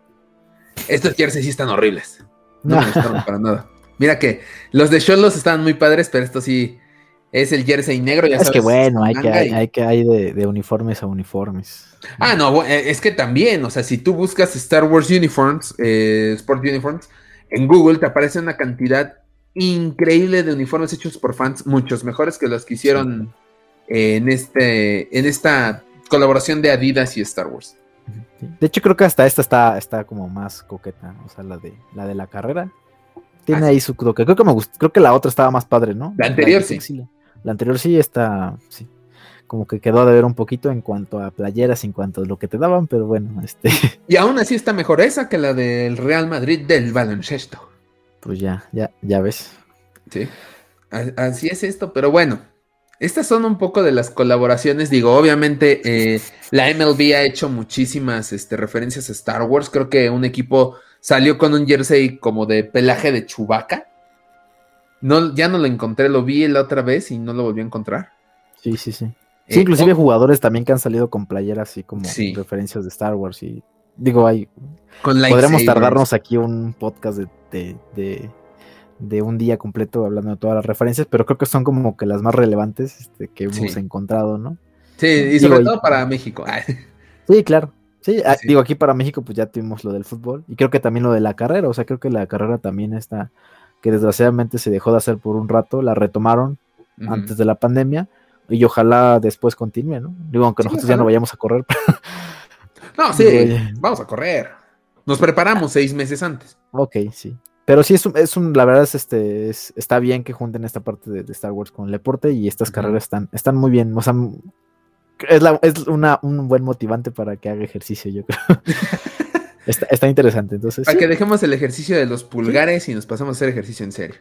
Estos jerseys sí están horribles. No me gustaron para nada. Mira que los de Cholos están muy padres, pero esto sí es el jersey negro. Ya es que bueno, hay que, hay, que hay de, uniformes a uniformes. Ah, no, eh, es que también, o sea, si tú buscas Star Wars Uniforms, eh, Sport Uniforms, en Google te aparece una cantidad increíble de uniformes hechos por fans, muchos mejores que los que hicieron en, este, en esta colaboración de Adidas y Star Wars. De hecho, creo que hasta esta está, está como más coqueta, o sea, la de la, de la carrera. Tiene ah, ahí su toque. Creo que me gustó, creo que la otra estaba más padre, ¿no? La anterior sí. La anterior sí está, sí, como que quedó de ver un poquito en cuanto a playeras, en cuanto a lo que te daban, pero bueno, este. Y aún así está mejor esa que la del Real Madrid del baloncesto. Pues ya, ya, ya ves. Sí, así es esto, pero bueno, estas son un poco de las colaboraciones. Digo, obviamente eh, la MLB ha hecho muchísimas este, referencias a Star Wars. Creo que un equipo salió con un jersey como de pelaje de chubaca. No, ya no lo encontré, lo vi la otra vez y no lo volví a encontrar. Sí, sí, sí. Sí, inclusive jugadores también que han salido con playeras así como referencias de Star Wars y digo, hay podremos tardarnos aquí un podcast de, de, un día completo hablando de todas las referencias, pero creo que son como que las más relevantes este, que hemos encontrado, ¿no? Sí, y sobre todo para México. sí, claro. Ah, sí, digo, aquí para México pues ya tuvimos lo del fútbol y creo que también lo de la carrera, o sea, creo que la carrera también está, que desgraciadamente se dejó de hacer por un rato, la retomaron antes de la pandemia y ojalá después continúe, ¿no? Digo, aunque nosotros ya no vayamos a correr. no, sí, vamos a correr. Nos preparamos seis meses antes. Ok, sí. Pero sí, es un, es un la verdad es este, está bien que junten esta parte de, Star Wars con el deporte y estas carreras están, están muy bien. O sea, es, la, es una, un buen motivante para que haga ejercicio, yo creo. Está, interesante, entonces. Para que dejemos el ejercicio de los pulgares y nos pasamos a hacer ejercicio en serio.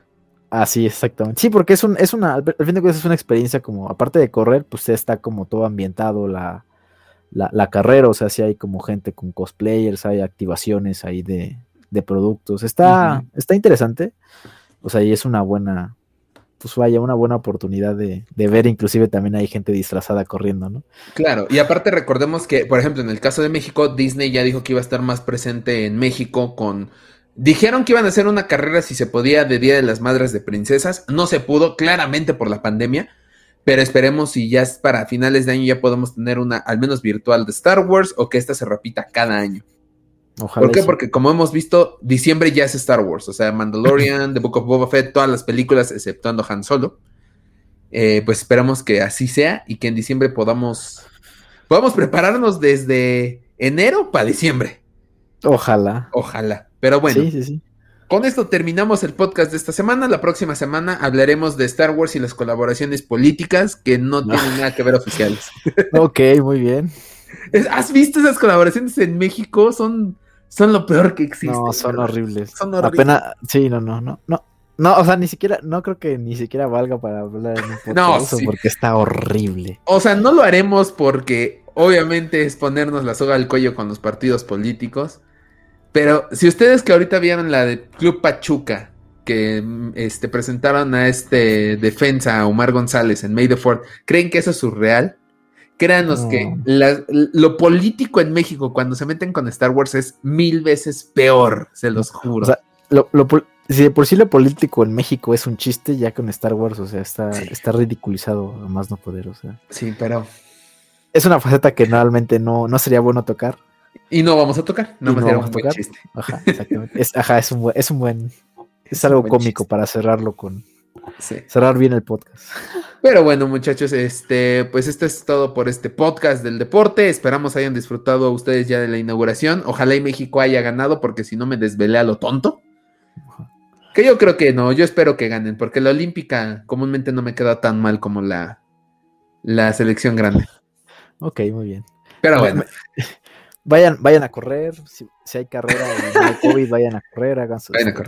Así, exactamente. Sí, porque es, un, es una, al fin de cuentas es una experiencia como, aparte de correr, pues está como todo ambientado la, la, carrera, o sea, sí hay como gente con cosplayers, hay activaciones ahí de, de productos. Está, está interesante. O sea, y es una buena, pues vaya, una buena oportunidad de, ver, inclusive también hay gente disfrazada corriendo, ¿no? Claro, y aparte recordemos que, por ejemplo, en el caso de México, Disney ya dijo que iba a estar más presente en México con... Dijeron que iban a hacer una carrera si se podía de Día de las Madres de Princesas, no se pudo, claramente por la pandemia, pero esperemos si ya es para finales de año ya podemos tener una al menos virtual de Star Wars o que esta se repita cada año. ¿Por qué? Porque como hemos visto, diciembre ya es Star Wars, o sea, Mandalorian, The Book of Boba Fett, todas las películas, exceptuando Han Solo. Eh, pues esperamos que así sea y que en diciembre podamos, podamos prepararnos desde enero para diciembre. Ojalá. Ojalá. Pero bueno, con esto terminamos el podcast de esta semana. La próxima semana hablaremos de Star Wars y las colaboraciones políticas que no tienen nada que ver oficiales. ok, muy bien. ¿Has visto esas colaboraciones en México? Son son lo peor que existe. No, son horribles. Son horribles. Apenas, sí, no, no, no, no. No, o sea, ni siquiera, no creo que ni siquiera valga para hablar en un no, eso porque está horrible. O sea, no lo haremos porque obviamente es ponernos la soga al cuello con los partidos políticos. Pero si ustedes que ahorita vieron la de Club Pachuca, que este, presentaron a este defensa, a Omar González en May the Ford, ¿creen que eso es surreal? Créanos que lo político en México cuando se meten con Star Wars es mil veces peor, se los juro. O sea, si de por sí lo político en México es un chiste, ya con Star Wars, o sea, está, está ridiculizado a más no poder, o sea. Sí, pero. Es una faceta que normalmente no, no sería bueno tocar. Y no vamos a tocar, no, no vamos a tocar. Chiste. Ajá, exactamente. Es, ajá, es un buen, es un buen, es, algo cómico para cerrarlo con, cerrar bien el podcast. Pero bueno, muchachos, este, pues esto es todo por este podcast del deporte. Esperamos hayan disfrutado ustedes ya de la inauguración. Ojalá y México haya ganado, porque si no me desvelé a lo tonto. Que yo creo que no, yo espero que ganen, porque la olímpica comúnmente no me queda tan mal como la, la selección grande. Ok, muy bien. Pero bueno. Vayan, vayan a correr, si, hay carrera y no hay COVID, vayan a correr, hagan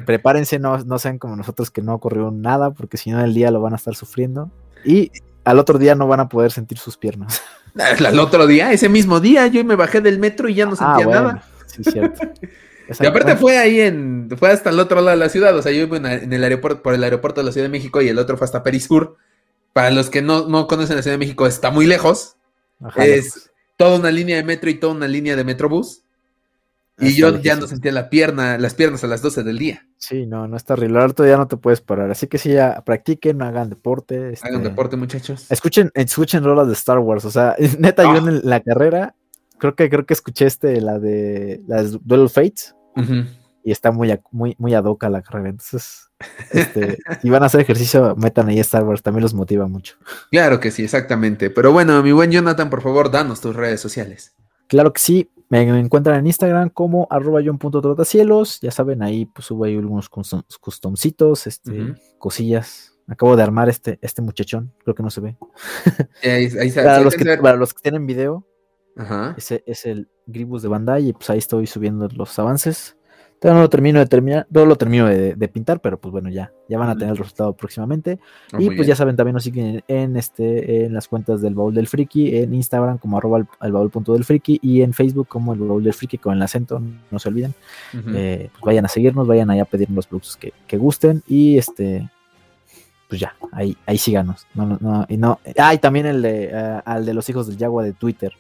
prepárense, no, no sean como nosotros que no corrieron nada, porque si no el día lo van a estar sufriendo. Y al otro día no van a poder sentir sus piernas. Al otro día, ese mismo día, yo me bajé del metro y ya no ah, sentía nada. Sí, cierto. y aparte fue ahí en, fue hasta el otro lado de la ciudad, o sea, yo iba en el aeropuerto, por el aeropuerto de la Ciudad de México y el otro fue hasta Perisur. Para los que no, no conocen la Ciudad de México, está muy lejos. es toda una línea de metro y toda una línea de metrobús. Y yo ya no sentía la pierna, las piernas a las 12 del día. Sí, no, no está horrible. Ahora ya no te puedes parar. Así que sí, ya practiquen, hagan deporte. Este, hagan deporte, muchachos. Escuchen, escuchen rolas de Star Wars. O sea, neta, yo ah. en la carrera, creo que creo que escuché este, la de las Duel Fates. Y está muy, muy, muy adoca la carrera. Entonces, este, si van a hacer ejercicio, metan ahí Star Wars, también los motiva mucho. Claro que sí, exactamente. Pero bueno, mi buen Jonathan, por favor, danos tus redes sociales. Claro que sí. Me encuentran en Instagram como arroba john.trotacielos. Ya saben, ahí pues subo ahí algunos customcitos, este, cosillas. Acabo de armar este, este muchachón, creo que no se ve. para, los que, para, los que, tienen video, ese es el Gribus de Bandai y pues ahí estoy subiendo los avances. Todavía no lo termino de terminar, todo lo termino de, pintar, pero pues bueno, ya, ya van a tener el resultado próximamente. Ah, y pues ya saben, también nos siguen en, este, en las cuentas del baúl del friki, en Instagram como arroba el, baúl punto del friki y en Facebook como el baúl del friki con el acento, no se olviden. Eh, pues vayan a seguirnos, vayan allá a pedir los productos que, gusten y este pues ya, ahí, ahí síganos. No, no, y no. Ah, y también el de, eh, al de los hijos del Yagua de Twitter.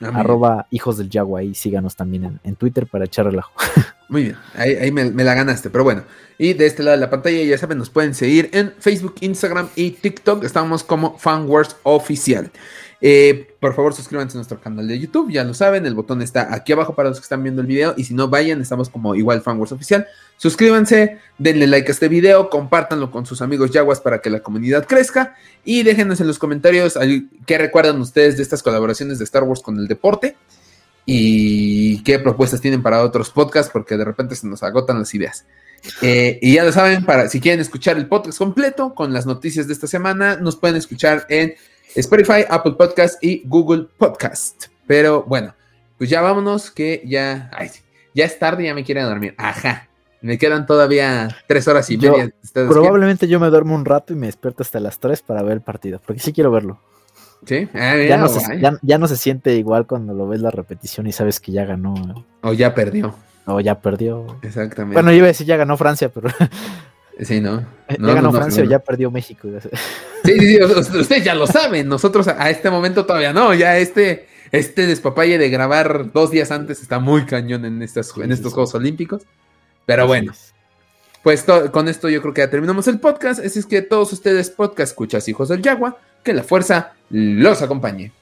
Arroba hijos del Yagua, ahí síganos también en, en Twitter para echar relajo. Muy bien, ahí, me, la ganaste, pero bueno. Y de este lado de la pantalla, ya saben, nos pueden seguir en Facebook, Instagram y TikTok. Estamos como FanWars Oficial. Eh, por favor, suscríbanse a nuestro canal de YouTube, ya lo saben, el botón está aquí abajo para los que están viendo el video. Y si no, vayan, estamos como igual FanWars Oficial. Suscríbanse, denle like a este video, compártanlo con sus amigos Yaguas para que la comunidad crezca. Y déjenos en los comentarios qué recuerdan ustedes de estas colaboraciones de Star Wars con el deporte y qué propuestas tienen para otros podcasts, porque de repente se nos agotan las ideas. Eh, y ya lo saben, para si quieren escuchar el podcast completo con las noticias de esta semana, nos pueden escuchar en Spotify, Apple Podcast y Google Podcast. Pero bueno, pues ya vámonos, que ya. ya es tarde, ya me quieren dormir. Ajá. Me quedan todavía tres horas y Yo- media. ¿Ustedes Probablemente yo me duermo un rato y me despierto hasta las 3 para ver el partido, porque sí quiero verlo. Sí. Ah, Ya no, se, ya, ya no se siente igual cuando lo ves la repetición y sabes que ya ganó. O ya perdió. o ya perdió. Exactamente. Bueno, yo iba a decir ya ganó Francia, pero sí, ¿no? ya No, ganó no, Francia ya perdió México. Sí, sí, sí, ustedes ya lo saben. Nosotros a a este momento todavía no. Ya este, este despapalle de grabar dos días antes está muy cañón en, estas, en estos. Juegos Olímpicos. Pero bueno. es. Pues con esto yo creo que ya terminamos el podcast. Así es que todos ustedes, podcast escuchas, hijos del Yagua, que la fuerza los acompañe.